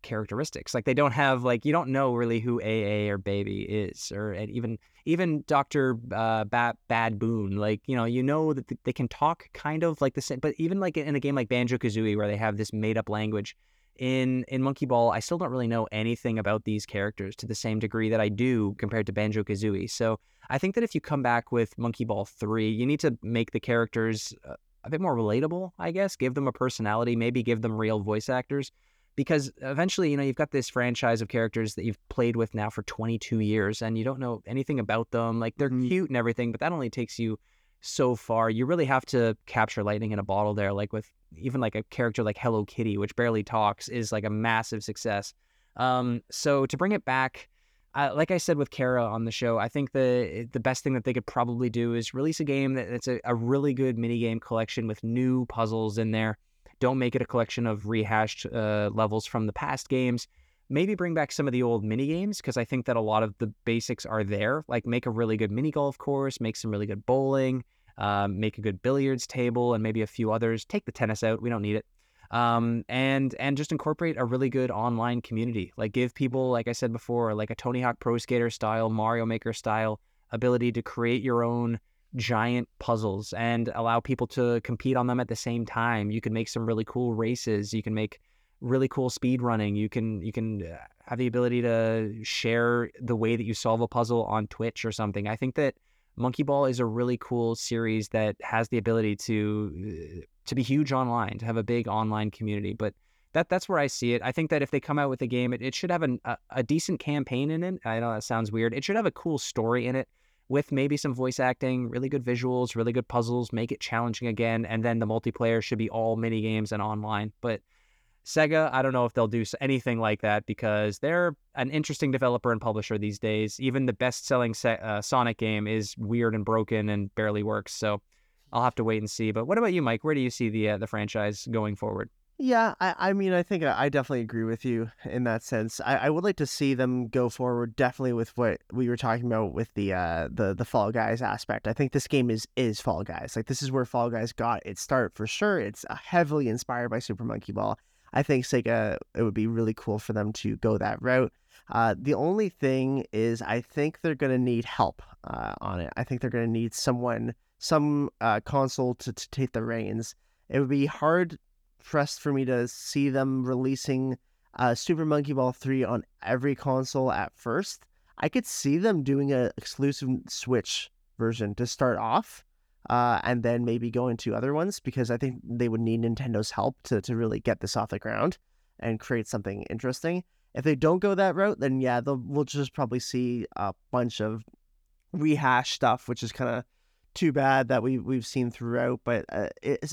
Speaker 2: characteristics. Like they don't have like you don't know really who AiAi or Baby is, or even even Doctor uh, Bat Bad Boon. Like you know you know that they can talk kind of like the same, but even like in a game like Banjo Kazooie where they have this made up language. In in Monkey Ball, I still don't really know anything about these characters to the same degree that I do compared to Banjo Kazooie. So I think that if you come back with Monkey Ball three, you need to make the characters uh, a bit more relatable. I guess give them a personality, maybe give them real voice actors because eventually, you know, you've got this franchise of characters that you've played with now for 22 years and you don't know anything about them. Like they're
Speaker 3: Mhm.
Speaker 2: cute and everything, but that only takes you so far. You really have to capture lightning in a bottle there, like with even like a character like Hello Kitty, which barely talks, is like a massive success. Um, so to bring it back, uh, like I said with Cara on the show, I think the the best thing that they could probably do is release a game that, that's a, a really good mini game collection with new puzzles in there Don't make it a collection of rehashed uh, levels from the past games. Maybe bring back some of the old mini games because I think that a lot of the basics are there. Like make a really good mini golf course, make some really good bowling, um, make a good billiards table, and maybe a few others. Take the tennis out; we don't need it. Um, and and just incorporate a really good online community. Like give people, like I said before, like a Tony Hawk Pro Skater style, Mario Maker style ability to create your own giant puzzles and allow people to compete on them at the same time. You can make some really cool races. You can make really cool speed running. You can you can uh, have the ability to share the way that you solve a puzzle on Twitch or something. I think that Monkey Ball is a really cool series that has the ability to uh, to be huge online, to have a big online community. But that that's where I see it. I think that if they come out with a game, it, it should have an, a, a decent campaign in it. I know that sounds weird. It should have a cool story in it with maybe some voice acting, really good visuals, really good puzzles, make it challenging again, and then the multiplayer should be all mini games and online. But Sega, I don't know if they'll do anything like that because they're an interesting developer and publisher these days. Even the best-selling uh, Sonic game is weird and broken and barely works. So I'll have to wait and see. But what about you, Mike? Where do you see the uh, the franchise going forward?
Speaker 3: Yeah, I, I mean, I think I definitely agree with you in that sense. I, I would like to see them go forward, definitely with what we were talking about with the uh the the Fall Guys aspect. I think this game is is Fall Guys. Like this is where Fall Guys got its start for sure. It's uh, heavily inspired by Super Monkey Ball. I think Sega it would be really cool for them to go that route. Uh, the only thing is, I think they're gonna need help uh, on it. I think they're gonna need someone, some uh, console to, to take the reins. It would be hard pressed for me to see them releasing uh, Super Monkey Ball 3 on every console at first. I could see them doing an exclusive Switch version to start off, uh, and then maybe go into other ones because I think they would need Nintendo's help to, to really get this off the ground and create something interesting. If they don't go that route, then yeah, we'll just probably see a bunch of rehash stuff, which is kind of too bad that we we've seen throughout. But uh,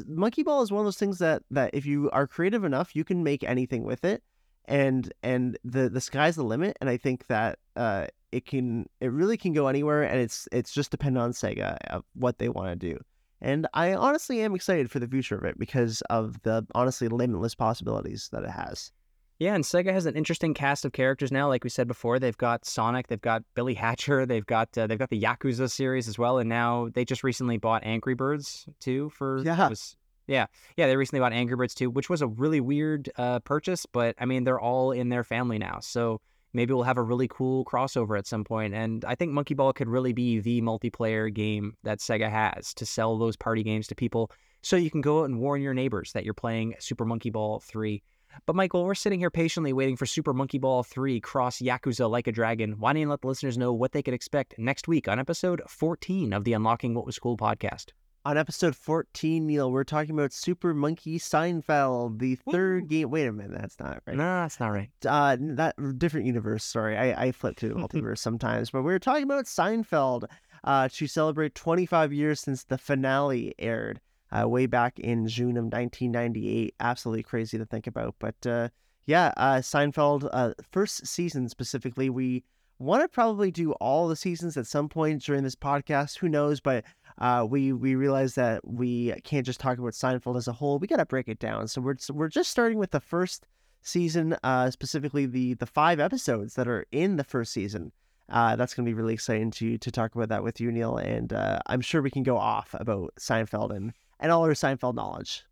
Speaker 3: Monkey Ball is one of those things that that if you are creative enough, you can make anything with it, and and the the sky's the limit. And I think that uh, it can it really can go anywhere, and it's it's just dependent on Sega of what they want to do. And I honestly am excited for the future of it because of the honestly limitless possibilities that it has.
Speaker 2: Yeah, and Sega has an interesting cast of characters now. Like we said before, they've got Sonic, they've got Billy Hatcher, they've got uh, they've got the Yakuza series as well, and now they just recently bought Angry Birds too. For
Speaker 3: yeah,
Speaker 2: was, yeah, yeah, they recently bought Angry Birds too, which was a really weird uh, purchase, but I mean they're all in their family now, so maybe we'll have a really cool crossover at some point. And I think Monkey Ball could really be the multiplayer game that Sega has to sell those party games to people, so you can go out and warn your neighbors that you're playing Super Monkey Ball three. But Michael, we're sitting here patiently waiting for Super Monkey Ball 3 Cross Yakuza Like a Dragon. Why don't you let the listeners know what they could expect next week on episode 14 of the Unlocking What Was Cool podcast?
Speaker 3: On episode 14, Neil, we're talking about Super Monkey Seinfeld, the third Woo. game. Wait a minute, that's not right.
Speaker 2: No, that's not right.
Speaker 3: Uh, that different universe. Sorry, I, I flip through the <laughs> multiverse sometimes. But we are talking about Seinfeld uh, to celebrate 25 years since the finale aired uh, way back in June of 1998. Absolutely crazy to think about. But uh, yeah, uh, Seinfeld, uh, first season specifically, we want to probably do all the seasons at some point during this podcast. Who knows? But uh, we we realize that we can't just talk about Seinfeld as a whole. We got to break it down. So we're we're just starting with the first season, uh, specifically the the five episodes that are in the first season. Uh, that's going to be really exciting to to talk about that with you, Neil. And uh, I'm sure we can go off about Seinfeld and and all our Seinfeld knowledge.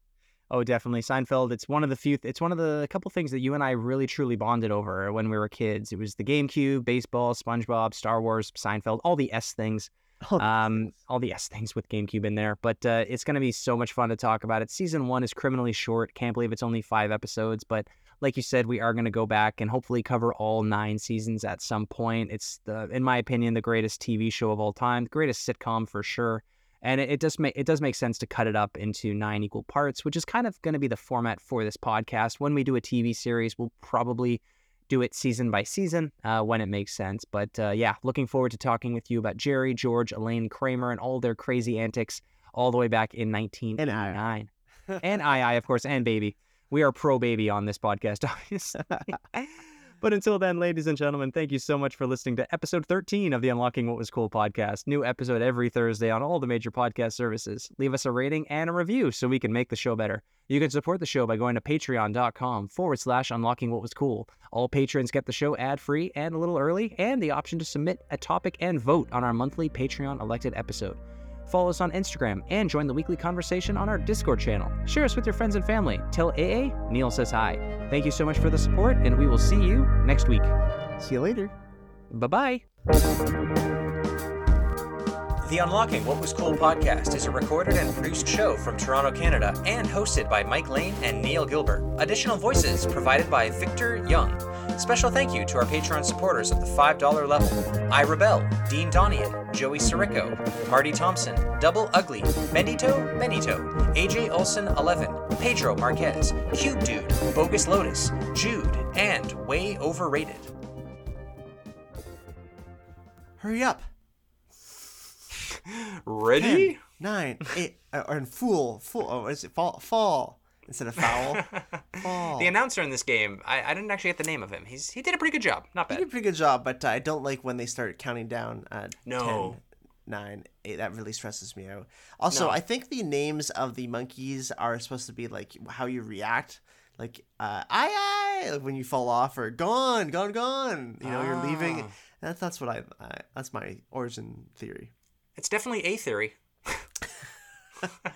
Speaker 2: Oh, definitely. Seinfeld, it's one of the few, it's one of the couple things that you and I really truly bonded over when we were kids. It was the GameCube, baseball, SpongeBob, Star Wars, Seinfeld, all the S things. <laughs> Oh, um, all the S things with GameCube in there. But uh, it's going to be so much fun to talk about it. Season one is criminally short. Can't believe it's only five episodes. But like you said, we are going to go back and hopefully cover all nine seasons at some point. It's, the, in my opinion, the greatest TV show of all time, the greatest sitcom for sure and it, it does make it does make sense to cut it up into nine equal parts, which is kind of going to be the format for this podcast. When we do a TV series, we'll probably do it season by season uh, when it makes sense. But uh, yeah, looking forward to talking with you about Jerry, George, Elaine, Kramer, and all their crazy antics all the way back in 1989. And I, <laughs> and I, I, of course, and Baby. We are pro Baby on this podcast, <laughs> obviously. <laughs> But until then, ladies and gentlemen, thank you so much for listening to episode 13 of the Unlocking What Was Cool podcast. New episode every Thursday on all the major podcast services. Leave us a rating and a review so we can make the show better. You can support the show by going to patreon.com forward slash unlocking what was cool. All patrons get the show ad free and a little early, and the option to submit a topic and vote on our monthly Patreon elected episode. Follow us on Instagram and join the weekly conversation on our Discord channel. Share us with your friends and family. Tell AiAi Neil says hi. Thank you so much for the support, and we will see you next week.
Speaker 3: See you later.
Speaker 2: Bye bye. The Unlocking What Was Cool podcast is a recorded and produced show from Toronto, Canada, and hosted by Mike Lane and Neil Gilbert. Additional voices provided by Victor Young. Special thank you to our Patreon supporters at the $5 level I Rebel, Dean Donian, Joey Sirico, Marty Thompson, Double Ugly, Bendito, Benito, AJ Olson 11, Pedro Marquez, Cube Dude, Bogus Lotus, Jude, and Way Overrated.
Speaker 3: Hurry up.
Speaker 2: Ready?
Speaker 3: Ten, nine, eight, uh, or in fool, fool. Oh, is it fall? Fall instead of foul. fall. <laughs>
Speaker 2: The announcer in this game, I, I didn't actually get the name of him. He's he did a pretty good job. Not bad.
Speaker 3: He did a pretty good job, but I don't like when they start counting down. Uh,
Speaker 2: No.
Speaker 3: 10, 9, 8. That really stresses me out. Also,
Speaker 2: No.
Speaker 3: I think the names of the monkeys are supposed to be like how you react. Like, uh, aye, aye, when you fall off, or gone, gone, gone. You know, you're leaving.
Speaker 2: Ah.
Speaker 3: That's, that's what I, I, that's my origin theory.
Speaker 2: It's definitely a theory. <laughs> <laughs>